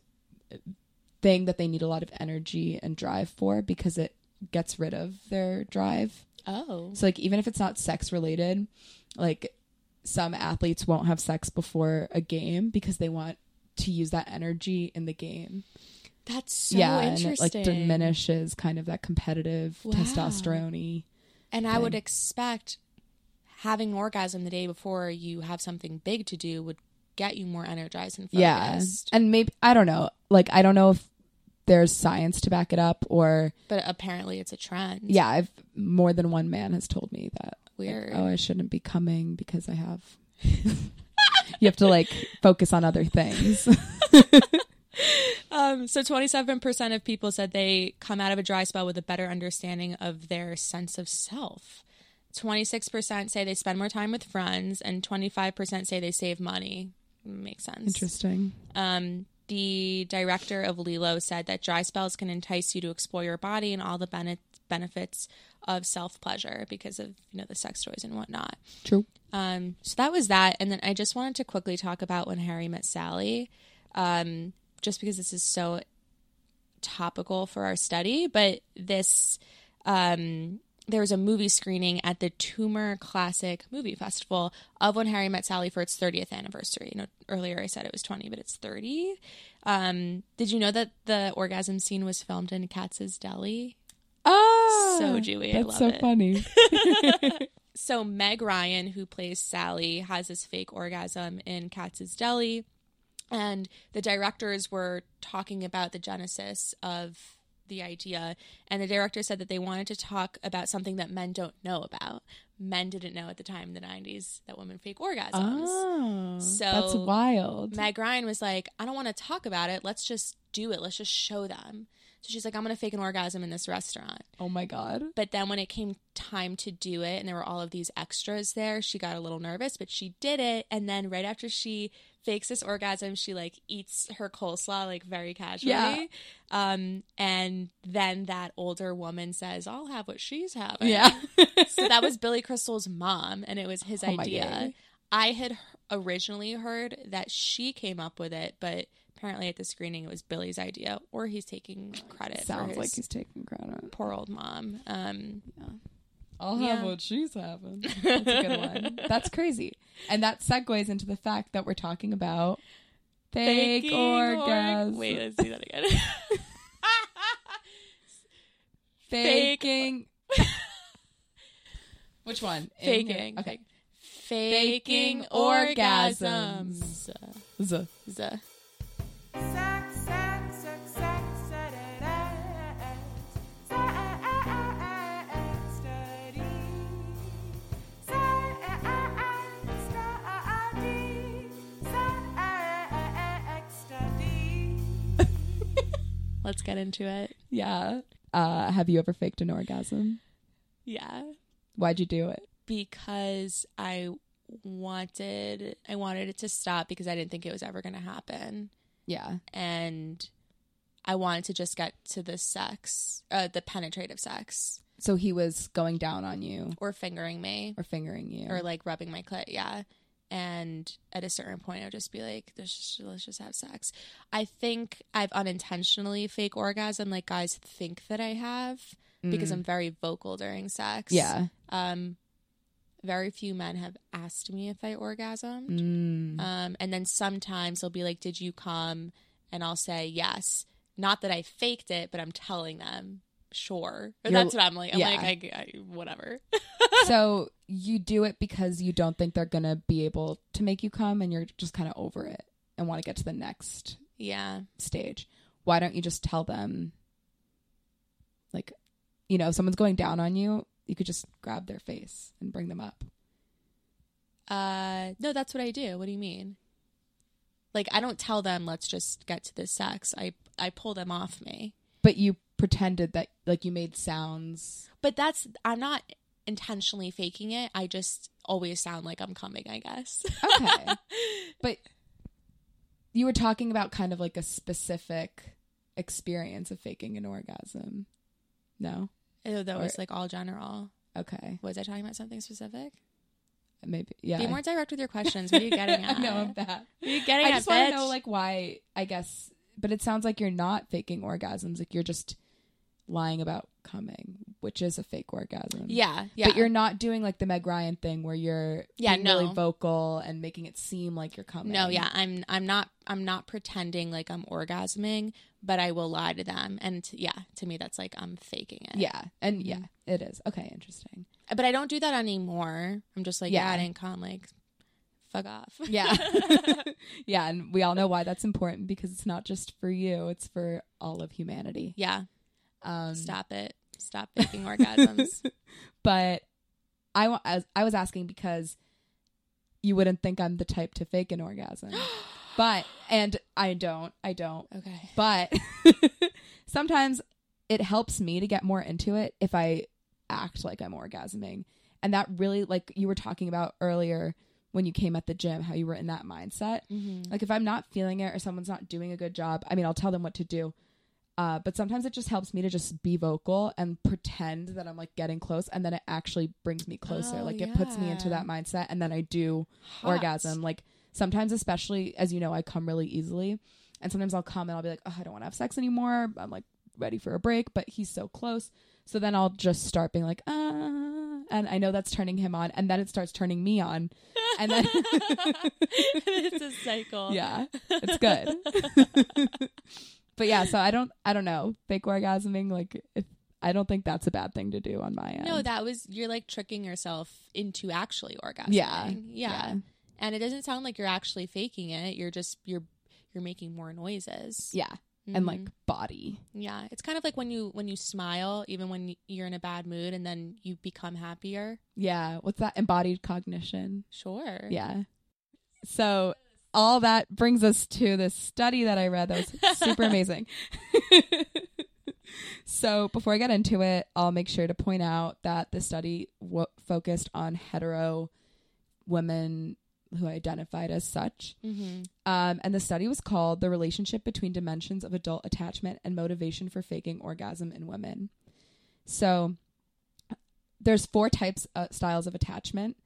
Speaker 3: thing that they need a lot of energy and drive for because it gets rid of their drive.
Speaker 2: Oh.
Speaker 3: So like even if it's not sex related, like some athletes won't have sex before a game because they want to use that energy in the game.
Speaker 2: That's so
Speaker 3: yeah, and it like diminishes kind of that competitive
Speaker 2: Wow.
Speaker 3: testosterone
Speaker 2: And I would expect having orgasm the day before you have something big to do would get you more energized and focused.
Speaker 3: Yeah.
Speaker 2: focused.
Speaker 3: And maybe I don't know. Like I don't know if there's science to back it up or
Speaker 2: But apparently it's a trend.
Speaker 3: yeah, I've more than one man has told me that like,
Speaker 2: Weird.
Speaker 3: oh, I shouldn't be coming because I have You have to like focus on other things.
Speaker 2: Um, so 27% of people said they come out of a dry spell with a better understanding of their sense of self. 26% say they spend more time with friends, and 25% say they save money. Makes sense.
Speaker 3: Interesting.
Speaker 2: Um, the director of LELO said that dry spells can entice you to explore your body and all the bene- benefits of self pleasure because of you know the sex toys and whatnot.
Speaker 3: True.
Speaker 2: Um, so that was that, and then I just wanted to quickly talk about when Harry met Sally, um, just because this is so topical for our study. But this, um, there was a movie screening at the Turner Classic Movie Festival of When Harry Met Sally for its 30th anniversary. You know, earlier I said it was 20, but it's 30. Um, did you know that the orgasm scene was filmed in Katz's Deli?
Speaker 3: Ah,
Speaker 2: So Jewy, I
Speaker 3: That's so
Speaker 2: it.
Speaker 3: funny.
Speaker 2: so Meg Ryan, who plays Sally, has this fake orgasm in Katz's Deli, and the directors were talking about the genesis of the idea, and the director said that they wanted to talk about something that men don't know about. men didn't know at the time in the 90s that women fake orgasms.
Speaker 3: Oh,
Speaker 2: So-
Speaker 3: that's wild.
Speaker 2: Meg Ryan was like, I don't want to talk about it. Let's just do it. Let's just show them. So she's like, I'm going to fake an orgasm in this restaurant.
Speaker 3: oh my god.
Speaker 2: But then when it came time to do it and there were all of these extras there, she got a little nervous, but she did it. And then right after she fakes this orgasm, she like eats her coleslaw like very casually.
Speaker 3: Yeah.
Speaker 2: Um, and then that older woman says, I'll have what she's having.
Speaker 3: Yeah.
Speaker 2: so that was Billy Crystal's mom, and it was his
Speaker 3: Oh
Speaker 2: idea. I had originally heard that she came up with it, but apparently at the screening it was Billy's idea, or he's taking credit for
Speaker 3: Sounds like he's taking credit.
Speaker 2: poor old mom. Um,
Speaker 3: I'll
Speaker 2: Yeah.
Speaker 3: have what she's having. That's a good one. That's crazy. And that segues into the fact that we're talking about fake
Speaker 2: faking
Speaker 3: orgasm.
Speaker 2: Or- Wait, let's do that again.
Speaker 3: faking. Which one? In
Speaker 2: faking.
Speaker 3: Okay.
Speaker 2: Faking
Speaker 3: Faking
Speaker 2: orgasms.
Speaker 3: Z.
Speaker 2: Z. Let's get into it.
Speaker 3: Yeah. Uh, have you ever faked an orgasm?
Speaker 2: Yeah.
Speaker 3: Why'd you do it?
Speaker 2: because I wanted I wanted it to stop because I didn't think it was ever going to happen
Speaker 3: Yeah.
Speaker 2: and I wanted to just get to the sex uh the penetrative sex
Speaker 3: So he was going down on you
Speaker 2: or fingering me
Speaker 3: or fingering you.
Speaker 2: or like rubbing my clit yeah and at a certain point I would just be like let's just, let's just have sex I think I've unintentionally fake orgasm like guys think that I have because
Speaker 3: Mm.
Speaker 2: I'm very vocal during sex
Speaker 3: Yeah.
Speaker 2: um very few men have asked me if I orgasmed.
Speaker 3: Mm.
Speaker 2: Um, and then sometimes they'll be like, Did you come? And I'll say yes. Not that I faked it, but I'm telling them, sure. Or
Speaker 3: You're-
Speaker 2: that's what I'm like. I'm
Speaker 3: yeah.
Speaker 2: like, I, I, whatever.
Speaker 3: so you do it because you don't think they're gonna be able to make you come, and you're just kind of over it and want to get to the next
Speaker 2: yeah.
Speaker 3: stage. Why don't you just tell them, like, you know, if someone's going down on you, you could just grab their face and bring them up.
Speaker 2: Uh, no, that's what I do. What do you mean? Like, I don't tell them, let's just get to the sex. I, I pull them off me.
Speaker 3: But you pretended that, like, you made sounds.
Speaker 2: But that's, I'm not intentionally faking it. I just always sound like I'm coming, I guess.
Speaker 3: Okay. but you were talking about kind of like a specific experience of faking an orgasm. No?
Speaker 2: Ew, that
Speaker 3: Or-
Speaker 2: was like all general.
Speaker 3: Okay.
Speaker 2: Was I talking about something specific?
Speaker 3: Maybe. Yeah.
Speaker 2: Be more direct with your questions. What are you getting at?
Speaker 3: I know I'm bad.
Speaker 2: What are you getting
Speaker 3: I
Speaker 2: at,
Speaker 3: just want to know, like, why, I guess, but it sounds like you're not faking orgasms. Like, you're just lying about coming, which is a fake orgasm.
Speaker 2: yeah, yeah.
Speaker 3: But you're not doing like the Meg Ryan thing where you're
Speaker 2: Yeah,
Speaker 3: being really
Speaker 2: no.
Speaker 3: vocal and making it seem like you're coming.
Speaker 2: no, yeah. I'm I'm not I'm not pretending like I'm orgasming, but I will lie to them. And t- yeah, to me that's like I'm faking it.
Speaker 3: Yeah. And yeah,
Speaker 2: Mhm.
Speaker 3: it is. Okay, interesting.
Speaker 2: But I don't do that anymore. I'm just like, yeah,
Speaker 3: Yeah.
Speaker 2: I didn't come. Like, fuck off.
Speaker 3: Yeah. yeah, and we all know why that's important because it's not just for you, it's for all of humanity.
Speaker 2: yeah.
Speaker 3: Um
Speaker 2: Stop it. Stop faking orgasms.
Speaker 3: but I, I was- I was asking because you wouldn't think I'm the type to fake an orgasm. but and I don't. I don't.
Speaker 2: Okay.
Speaker 3: But sometimes it helps me to get more into it if I act like I'm orgasming. And that really like you were talking about earlier when you came at the gym how you were in that mindset.
Speaker 2: Mm-hmm.
Speaker 3: Like if I'm not feeling it or someone's not doing a good job, I mean, I'll tell them what to do. Uh, but sometimes it just helps me to just be vocal and pretend that I'm like getting close, and then it actually brings me closer.
Speaker 2: Oh,
Speaker 3: like it puts me into that mindset, and then I do orgasm. Like sometimes, especially as you know, I come really easily, and sometimes I'll come and I'll be like, oh, I don't want to have sex anymore. I'm like ready for a break, but he's so close. So then I'll just start being like, ah, and I know that's turning him on, and then it starts turning me on, and then
Speaker 2: it's a cycle.
Speaker 3: yeah, it's good. but yeah, so I don't, I don't know, fake orgasming. Like, if I don't think that's a bad thing to do on my end.
Speaker 2: No, that was you're like tricking yourself into actually orgasming.
Speaker 3: Yeah.
Speaker 2: yeah.
Speaker 3: Yeah.
Speaker 2: And it doesn't sound like you're actually faking it. You're just you're you're making more noises.
Speaker 3: yeah, and
Speaker 2: Mhm.
Speaker 3: like body.
Speaker 2: yeah, it's kind of like when you when you smile, even when you're in a bad mood, and then you become happier.
Speaker 3: Yeah, what's that? Embodied cognition.
Speaker 2: Sure.
Speaker 3: Yeah. So all that brings us to this study that I read that was super amazing. so before I get into it, I'll make sure to point out that the study w- focused on hetero women who identified as such.
Speaker 2: Mm-hmm.
Speaker 3: Um, and the study was called The Relationship Between Dimensions of Adult Attachment and Motivation for Faking Orgasm in Women. So there's four types uh, styles of attachment.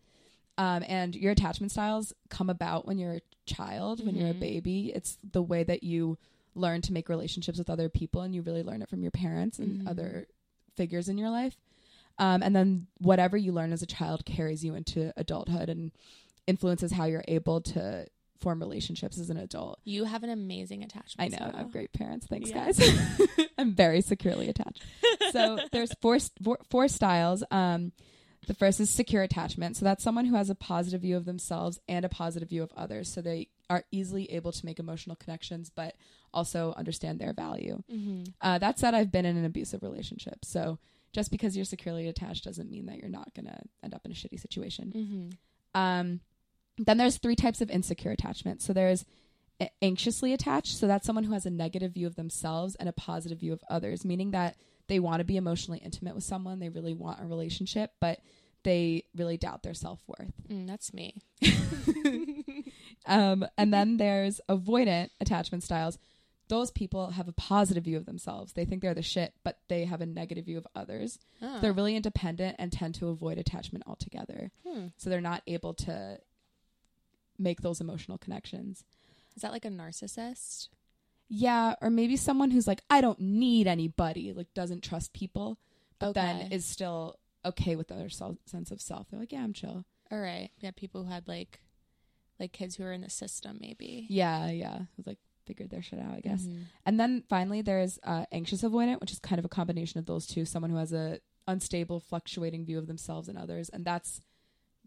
Speaker 3: Um, and your attachment styles come about when you're child, when you're a
Speaker 2: Mhm.
Speaker 3: baby. It's the way that you learn to make relationships with other people, and you really learn it from your parents and
Speaker 2: Mhm.
Speaker 3: other figures in your life. Um, and then whatever you learn as a child carries you into adulthood and influences how you're able to form relationships as an adult.
Speaker 2: You have an amazing attachment.
Speaker 3: I know I have great parents. Thanks,
Speaker 2: Yeah.
Speaker 3: guys. I'm very securely attached. So there's four four, four styles. Um, the first is secure attachment. So that's someone who has a positive view of themselves and a positive view of others. So they are easily able to make emotional connections, but also understand their value.
Speaker 2: Mm-hmm.
Speaker 3: Uh, that said, I've been in an abusive relationship. So just because you're securely attached doesn't mean that you're not going to end up in a shitty situation.
Speaker 2: Mm-hmm.
Speaker 3: Um, then there's three types of insecure attachment. So there's anxiously attached. So that's someone who has a negative view of themselves and a positive view of others, meaning that they want to be emotionally intimate with someone. They really want a relationship, but they really doubt their self worth.
Speaker 2: Mm, that's me.
Speaker 3: Um, and then there's avoidant attachment styles. Those people have a positive view of themselves. They think they're the shit, but they have a negative view of others.
Speaker 2: Oh.
Speaker 3: They're really independent and tend to avoid attachment altogether.
Speaker 2: Hmm.
Speaker 3: So they're not able to make those emotional connections.
Speaker 2: Is that like a narcissist?
Speaker 3: Yeah, or maybe someone who's like, I don't need anybody, like doesn't trust people, but then is still okay with their self- sense of self. They're like, yeah, I'm chill.
Speaker 2: All right. Yeah, people who had like like kids who are in the system maybe.
Speaker 3: Yeah, yeah. Who's like figured their shit out, I guess.
Speaker 2: Mhm.
Speaker 3: And then finally, there's uh, anxious avoidant, which is kind of a combination of those two. Someone who has a unstable, fluctuating view of themselves and others, and that's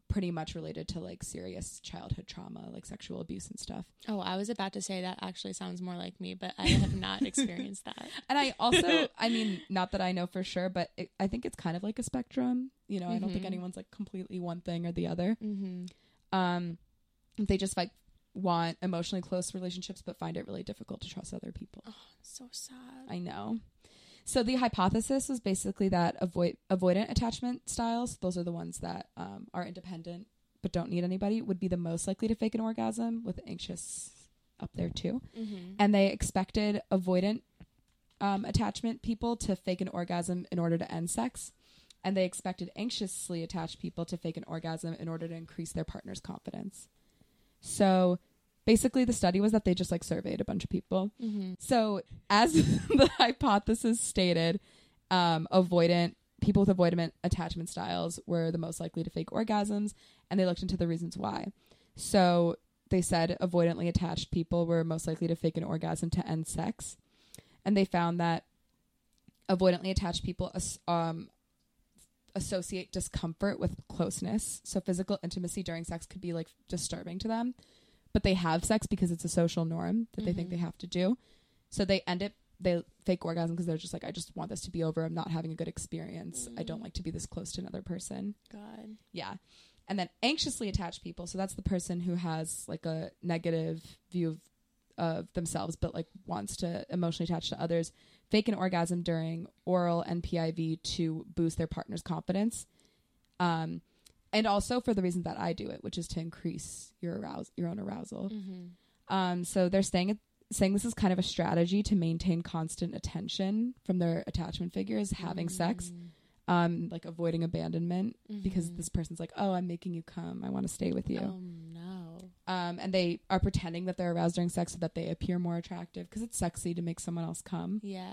Speaker 3: pretty much related to like serious childhood trauma, like sexual abuse and stuff.
Speaker 2: Oh, I was about to say that actually sounds more like me, but I have not experienced that.
Speaker 3: And I also, I mean, not that I know for sure, but it, I think it's kind of like a spectrum. You know, I don't think
Speaker 2: Mhm.
Speaker 3: anyone's like completely one thing or the other.
Speaker 2: Mm-hmm.
Speaker 3: Um, they just like want emotionally close relationships, but find it really difficult to trust other people.
Speaker 2: Oh, so sad.
Speaker 3: I know. So the hypothesis was basically that avoid avoidant attachment styles, those are the ones that um, are independent but don't need anybody, would be the most likely to fake an orgasm, with anxious up there too.
Speaker 2: mm-hmm.
Speaker 3: And they expected avoidant um, attachment people to fake an orgasm in order to end sex, and they expected anxiously attached people to fake an orgasm in order to increase their partner's confidence. So basically, the study was that they just like surveyed a bunch of people
Speaker 2: Mm-hmm.
Speaker 3: so, as the hypothesis stated, um, avoidant people with avoidant attachment styles were the most likely to fake orgasms, and they looked into the reasons why. So, they said avoidantly attached people were most likely to fake an orgasm to end sex, and they found that avoidantly attached people as- um, associate discomfort with closeness. So, physical intimacy during sex could be like disturbing to them, but they have sex because it's a social norm that they think they have to do. So they end it they fake orgasm because they're just like I just want this to be over. I'm not having a good experience. I don't
Speaker 2: Mm.
Speaker 3: like to be this close to another person.
Speaker 2: God.
Speaker 3: Yeah. And then anxiously attached people, so that's the person who has like a negative view of of themselves but like wants to emotionally attach to others, fake an orgasm during oral and PIV to boost their partner's confidence. Um and also for the reason that I do it, which is to increase your arouse your own arousal.
Speaker 2: Mm-hmm.
Speaker 3: Um, so they're saying saying this is kind of a strategy to maintain constant attention from their attachment figures having sex, um, like avoiding abandonment because
Speaker 2: Mhm.
Speaker 3: this person's like, oh, I'm making you come, I want to stay with you,
Speaker 2: Oh no.
Speaker 3: um, and they are pretending that they're aroused during sex so that they appear more attractive because it's sexy to make someone else come.
Speaker 2: Yeah.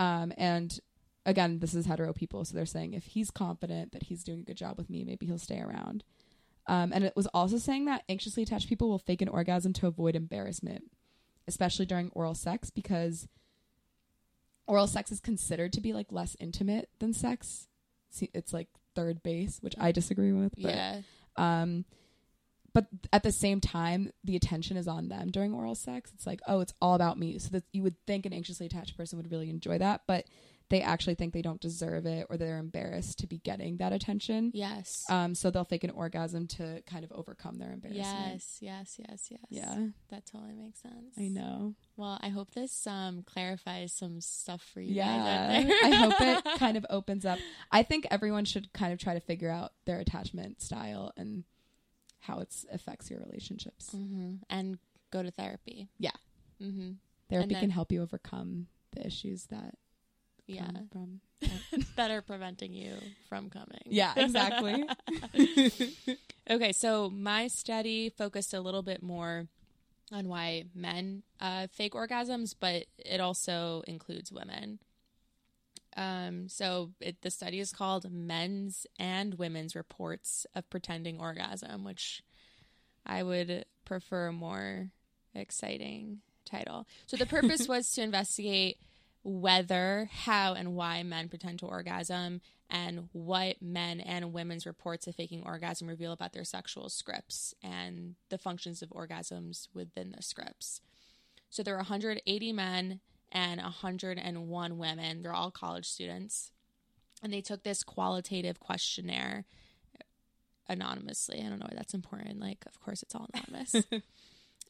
Speaker 3: Um, and again, this is hetero people, so they're saying if he's confident that he's doing a good job with me, maybe he'll stay around. Um, and it was also saying that anxiously attached people will fake an orgasm to avoid embarrassment, especially during oral sex, because oral sex is considered to be like less intimate than sex. It's like third base, which I disagree with. But,
Speaker 2: yeah.
Speaker 3: Um, but at the same time, the attention is on them during oral sex. It's like, oh, it's all about me. So that you would think an anxiously attached person would really enjoy that, but they actually think they don't deserve it or they're embarrassed to be getting that attention.
Speaker 2: Yes.
Speaker 3: Um, so they'll fake an orgasm to kind of overcome their embarrassment.
Speaker 2: yes, yes, yes, yes.
Speaker 3: Yeah,
Speaker 2: That totally makes sense.
Speaker 3: I know.
Speaker 2: Well, I hope this um clarifies some stuff for you
Speaker 3: Yeah,
Speaker 2: guys out there.
Speaker 3: I hope it kind of opens up. I think everyone should kind of try to figure out their attachment style and how it affects your relationships.
Speaker 2: hmm And go to therapy.
Speaker 3: Yeah.
Speaker 2: hmm
Speaker 3: Therapy
Speaker 2: then-
Speaker 3: can help you overcome the issues that
Speaker 2: Yeah.
Speaker 3: from.
Speaker 2: that are preventing you from coming.
Speaker 3: Yeah, exactly.
Speaker 2: okay, so my study focused a little bit more on why men uh, fake orgasms, but it also includes women. Um, so it, the study is called Men's and Women's Reports of Pretending Orgasm, which I would prefer a more exciting title. So the purpose was to investigate whether, how, and why men pretend to orgasm and what men and women's reports of faking orgasm reveal about their sexual scripts and the functions of orgasms within the scripts. So there are 180 men and 101 women. They're all college students. And they took this qualitative questionnaire anonymously. I don't know why that's important. Like, of course, it's all anonymous.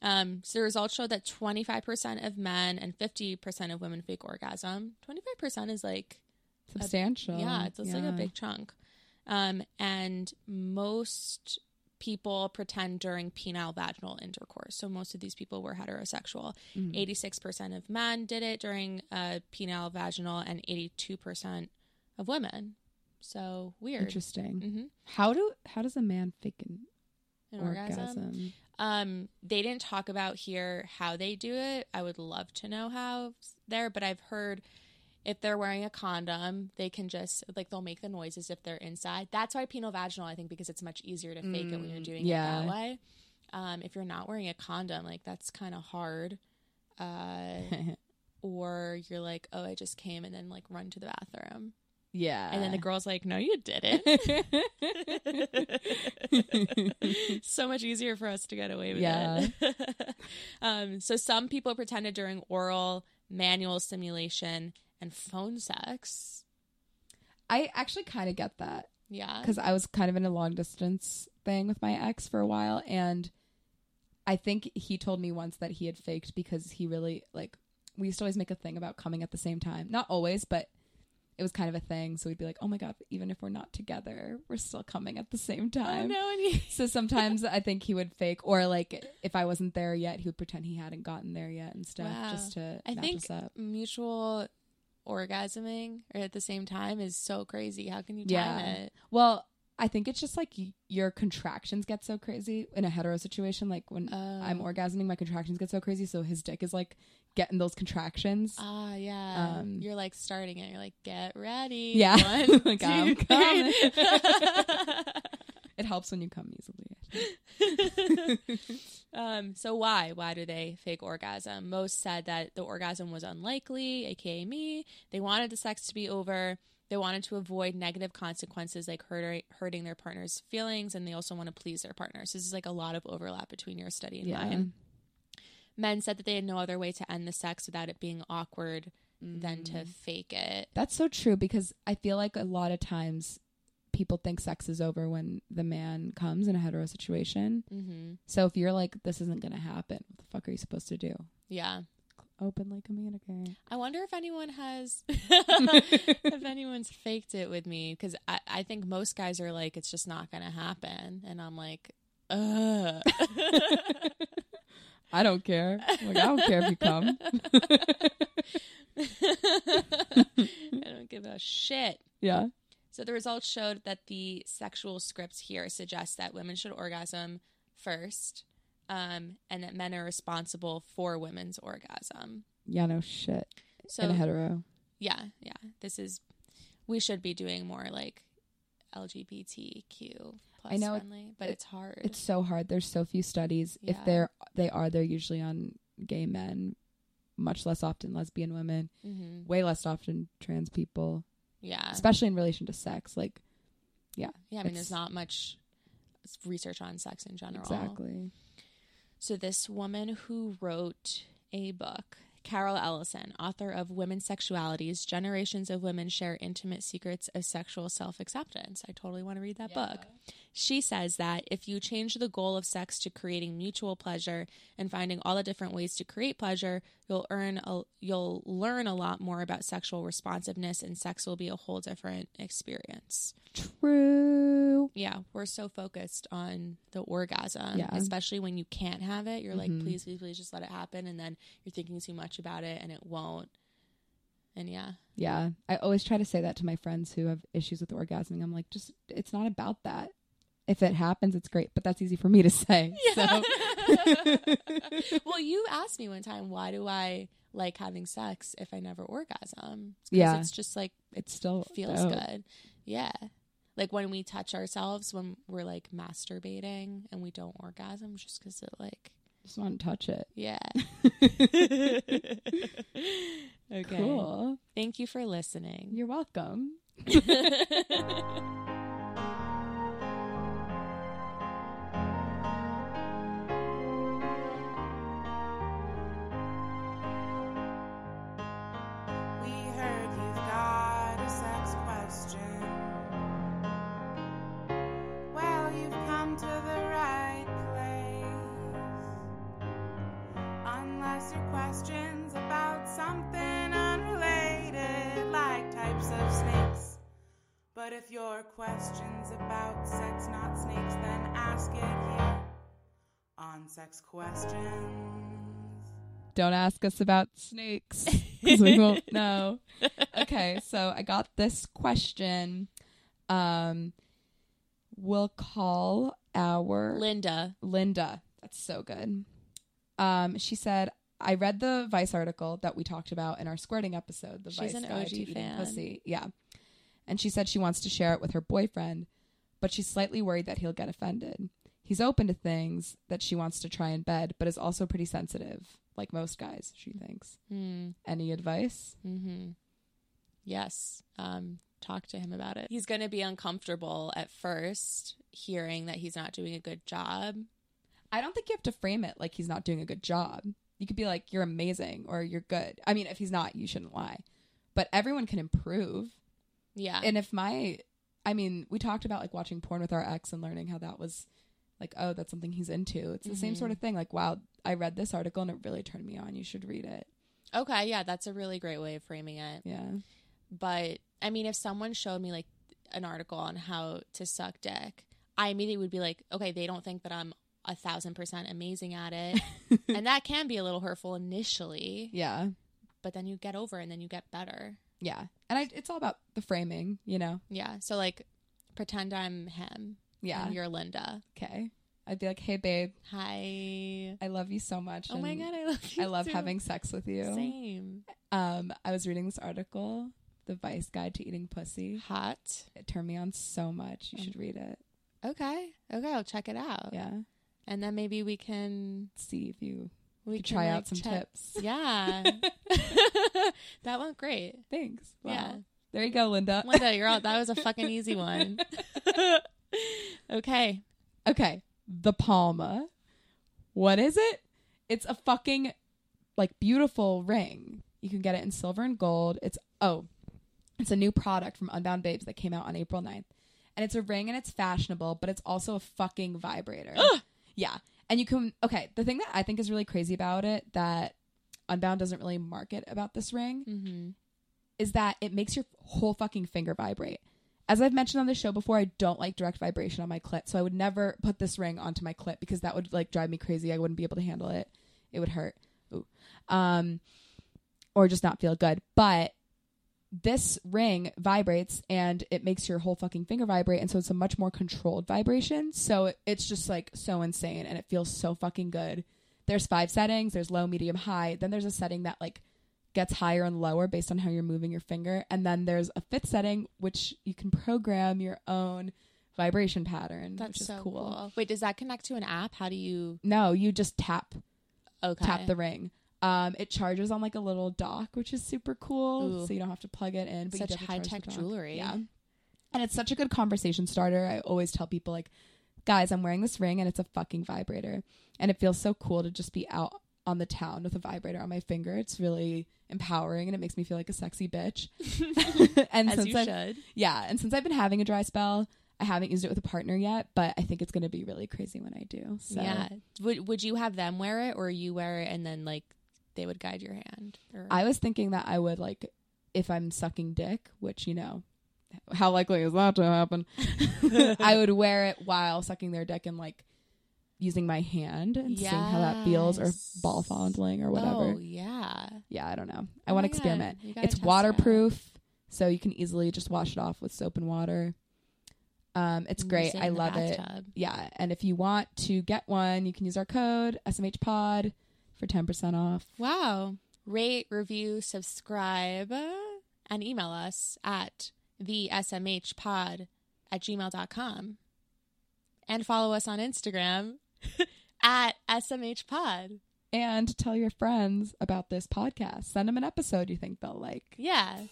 Speaker 2: um, so the results showed that 25% of men and 50% of women fake orgasm. 25% is like
Speaker 3: Substantial.
Speaker 2: yeah, it's, it's like a big chunk. Um, and most people pretend during penile vaginal intercourse. So most of these people were heterosexual.
Speaker 3: Mm.
Speaker 2: 86% of men did it during uh, penile vaginal and 82% of women. So weird.
Speaker 3: Interesting.
Speaker 2: hmm
Speaker 3: How do how does a man fake an
Speaker 2: An
Speaker 3: orgasm?
Speaker 2: orgasm. Um, they didn't talk about here how they do it. I would love to know how there, but I've heard if they're wearing a condom, they can just like they'll make the noises if they're inside. That's why penile vaginal, I think, because it's much easier to fake it when you're
Speaker 3: Mm,
Speaker 2: doing
Speaker 3: yeah.
Speaker 2: it that way. Um, if you're not wearing a condom, like that's kind of hard. Uh, or you're like, oh, I just came and then like run to the bathroom,
Speaker 3: yeah.
Speaker 2: and then the girl's like, no, you didn't. so much easier for us to get away with
Speaker 3: Yeah.
Speaker 2: it. um, so some people pretended during oral, manual stimulation, and phone sex.
Speaker 3: I actually kind of get that
Speaker 2: Yeah.
Speaker 3: because I was kind of in a long distance thing with my ex for a while, and I think he told me once that he had faked because he really like we used to always make a thing about coming at the same time. Not always, but it was kind of a thing. So we'd be like, "Oh my god, even if we're not together, we're still coming at the same
Speaker 2: Oh,
Speaker 3: time."
Speaker 2: no, he-
Speaker 3: So sometimes I think he would fake, or like if I wasn't there yet, he would pretend he hadn't gotten there yet and stuff,
Speaker 2: Wow.
Speaker 3: just to
Speaker 2: I
Speaker 3: match
Speaker 2: think
Speaker 3: us up.
Speaker 2: mutual orgasming or at the same time is so crazy. How can you time
Speaker 3: Yeah.
Speaker 2: it?
Speaker 3: Well, I think it's just like y- your contractions get so crazy in a hetero situation. Like when I'm
Speaker 2: Oh.
Speaker 3: orgasming, my contractions get so crazy. So his dick is like getting those contractions.
Speaker 2: Ah, yeah.
Speaker 3: Um,
Speaker 2: you're like starting it. You're like, get ready.
Speaker 3: Yeah.
Speaker 2: One,
Speaker 3: Like,
Speaker 2: two,
Speaker 3: I'm coming. it helps when you come easily.
Speaker 2: Um, so why? Why do they fake orgasm? Most said that the orgasm was unlikely, aka me. They wanted the sex to be over. They wanted to avoid negative consequences like hurt, hurting their partner's feelings, and they also want to please their partners. This is like a lot of overlap between your study and
Speaker 3: Yeah.
Speaker 2: mine. Men said that they had no other way to end the sex without it being awkward than to
Speaker 3: Mm.
Speaker 2: fake it.
Speaker 3: That's so true because I feel like a lot of times people think sex is over when the man comes in a hetero situation.
Speaker 2: hmm
Speaker 3: So if you're like, this isn't going to happen, what the fuck are you supposed to do?
Speaker 2: Yeah.
Speaker 3: Openly communicate.
Speaker 2: I wonder if anyone has, if anyone's faked it with me, because I, I think most guys are like, it's just not going to happen. And I'm like, ugh.
Speaker 3: I don't care. Like, I don't care if you come.
Speaker 2: I don't give a shit.
Speaker 3: Yeah.
Speaker 2: So the results showed that the sexual scripts here suggest that women should orgasm first, um, and that men are responsible for women's orgasm.
Speaker 3: Yeah, no shit.
Speaker 2: So
Speaker 3: in a hetero.
Speaker 2: yeah, yeah, this is we should be doing more like LGBTQ plus
Speaker 3: I know it-
Speaker 2: friendly, but
Speaker 3: it-
Speaker 2: it's hard.
Speaker 3: It's so hard. There's so few studies. If
Speaker 2: Yeah.
Speaker 3: they're they are, they're usually on gay men, much less often lesbian women,
Speaker 2: hmm
Speaker 3: way less often trans people,
Speaker 2: Yeah,
Speaker 3: especially in relation to sex. Like,
Speaker 2: yeah. yeah. I mean, there's not much research on sex in general.
Speaker 3: Exactly.
Speaker 2: So, this woman who wrote a book, Carol Ellison, author of Women's Sexualities Generations of Women Share Intimate Secrets of Sexual Self Acceptance. I totally want to read that book. She says that if you change the goal of sex to creating mutual pleasure and finding all the different ways to create pleasure, you'll earn a, you'll learn a lot more about sexual responsiveness and sex will be a whole different experience.
Speaker 3: True.
Speaker 2: Yeah, we're so focused on the orgasm,
Speaker 3: Yeah.
Speaker 2: especially when you can't have it. You're like,
Speaker 3: Mhm.
Speaker 2: please, please, please just let it happen. And then you're thinking too much about it and it won't. And yeah.
Speaker 3: Yeah. I always try to say that to my friends who have issues with orgasming. I'm like, just it's not about that. If it happens, it's great, but that's easy for me to say. So
Speaker 2: well, you asked me one time, why do I like having sex if I never orgasm?
Speaker 3: Yeah.
Speaker 2: It's just like,
Speaker 3: it still
Speaker 2: feels
Speaker 3: dope.
Speaker 2: good. Yeah. Like when we touch ourselves when we're like masturbating and we don't orgasm just because it like,
Speaker 3: Just want to touch it.
Speaker 2: yeah. okay.
Speaker 3: Cool.
Speaker 2: Thank you for listening.
Speaker 3: You're welcome.
Speaker 1: Unless your question's about something unrelated, like types of snakes. But if your question's about sex, not snakes, then ask it here on Sex Questions.
Speaker 3: Don't ask us about snakes because we won't know. Okay, so I got this question. Um, we'll call our
Speaker 2: Linda.
Speaker 3: Linda. That's so good. Um, she said, I read the Vice article that we talked about in our squirting episode. The
Speaker 2: She's
Speaker 3: Vice
Speaker 2: an
Speaker 3: Guide
Speaker 2: OG fan.
Speaker 3: Pussy. Yeah. And she said she wants to share it with her boyfriend, but she's slightly worried that he'll get offended. He's open to things that she wants to try in bed, but is also pretty sensitive, like most guys, she thinks.
Speaker 2: Hmm.
Speaker 3: Any advice?
Speaker 2: Mm-hmm. Yes. Um, talk to him about it. He's going to be uncomfortable at first hearing that he's not doing a good job.
Speaker 3: I don't think you have to frame it like he's not doing a good job. You could be like, you're amazing or you're good. I mean, if he's not, you shouldn't lie. But everyone can improve.
Speaker 2: Yeah.
Speaker 3: and if my i mean we talked about like watching porn with our ex and learning how that was like oh that's something he's into it's the same
Speaker 2: Mhm.
Speaker 3: sort of thing like wow i read this article and it really turned me on you should read it
Speaker 2: okay. Yeah. That's a really great way of framing it.
Speaker 3: yeah
Speaker 2: But I mean, if someone showed me like an article on how to suck dick, I immediately would be like, okay, they don't think that I'm a thousand percent amazing at it. and that can be a little hurtful initially,
Speaker 3: yeah
Speaker 2: but then you get over and then you get better.
Speaker 3: yeah and I, it's all about the framing you know
Speaker 2: Yeah. So like pretend I'm him.
Speaker 3: yeah
Speaker 2: And you're Linda.
Speaker 3: okay i'd be like hey babe
Speaker 2: Hi.
Speaker 3: i love you so much
Speaker 2: Oh my god, I love you.
Speaker 3: i love
Speaker 2: too.
Speaker 3: having sex with you
Speaker 2: Same.
Speaker 3: um i was reading this article the vice guide to eating pussy
Speaker 2: Hot.
Speaker 3: it turned me on so much you
Speaker 2: Um,
Speaker 3: should read it
Speaker 2: Okay. Okay, I'll check it out.
Speaker 3: yeah
Speaker 2: And then maybe we can
Speaker 3: see if you
Speaker 2: we can,
Speaker 3: try
Speaker 2: like,
Speaker 3: out some
Speaker 2: check-
Speaker 3: tips
Speaker 2: Yeah. that went great.
Speaker 3: thanks
Speaker 2: Yeah.
Speaker 3: There you go linda
Speaker 2: Linda, you're out. That was a fucking easy one. okay.
Speaker 3: Okay, the Palma. What is it? It's a fucking like beautiful ring. You can get it in silver and gold. It's oh, it's a new product from Unbound Babes that came out on April 9th. And it's a ring and it's fashionable, but it's also a fucking vibrator. yeah. And you can okay, the thing that I think is really crazy about it that Unbound doesn't really market about this ring
Speaker 2: Mm-hmm.
Speaker 3: is that it makes your whole fucking finger vibrate. As I've mentioned on the show before, I don't like direct vibration on my clit, so I would never put this ring onto my clit because that would like drive me crazy. I wouldn't be able to handle it. It would hurt. Ooh. Um or just not feel good. But this ring vibrates and it makes your whole fucking finger vibrate and so it's a much more controlled vibration. So it's just like so insane and it feels so fucking good. There's five settings, there's low, medium, high. Then there's a setting that like gets higher and lower based on how you're moving your finger. And then there's a fifth setting which you can program your own vibration pattern,
Speaker 2: That's
Speaker 3: which is
Speaker 2: so
Speaker 3: cool.
Speaker 2: cool. Wait, does that connect to an app? How do you
Speaker 3: No, you just tap
Speaker 2: okay.
Speaker 3: tap the ring. Um, it charges on like a little dock, which is super cool.
Speaker 2: Ooh.
Speaker 3: So you don't have to plug it in. But
Speaker 2: Such
Speaker 3: you do have to charge
Speaker 2: high-tech jewelry.
Speaker 3: Yeah, and it's such a good conversation starter. I always tell people like guys, I'm wearing this ring and it's a fucking vibrator. And it feels so cool to just be out on the town with a vibrator on my finger. It's really empowering and it makes me feel like a sexy bitch. and
Speaker 2: As
Speaker 3: since
Speaker 2: you
Speaker 3: I've,
Speaker 2: should.
Speaker 3: yeah, and since I've been having a dry spell, I haven't used it with a partner yet, but I think it's going to be really crazy when I do. So
Speaker 2: Yeah. Would would you have them wear it or you wear it and then like they would guide your hand? Or
Speaker 3: I was thinking that I would like if I'm sucking dick, which you know, how likely is that to happen? I would wear it while sucking their dick and like using my hand and seeing how that feels or ball fondling or whatever.
Speaker 2: Oh yeah.
Speaker 3: Yeah, I don't know. I
Speaker 2: Oh
Speaker 3: want to experiment.
Speaker 2: God. You gotta
Speaker 3: It's
Speaker 2: test it
Speaker 3: waterproof, so you can easily just wash it off with soap and water. Um, it's great. I love it. Yeah, and if you want to get one, you can use our code SMHPod for ten percent off.
Speaker 2: Wow. Rate, review, subscribe, and email us at the smhpod at gmail.com. And follow us on Instagram at smhpod.
Speaker 3: And tell your friends about this podcast. Send them an episode you think they'll like.
Speaker 2: Yeah.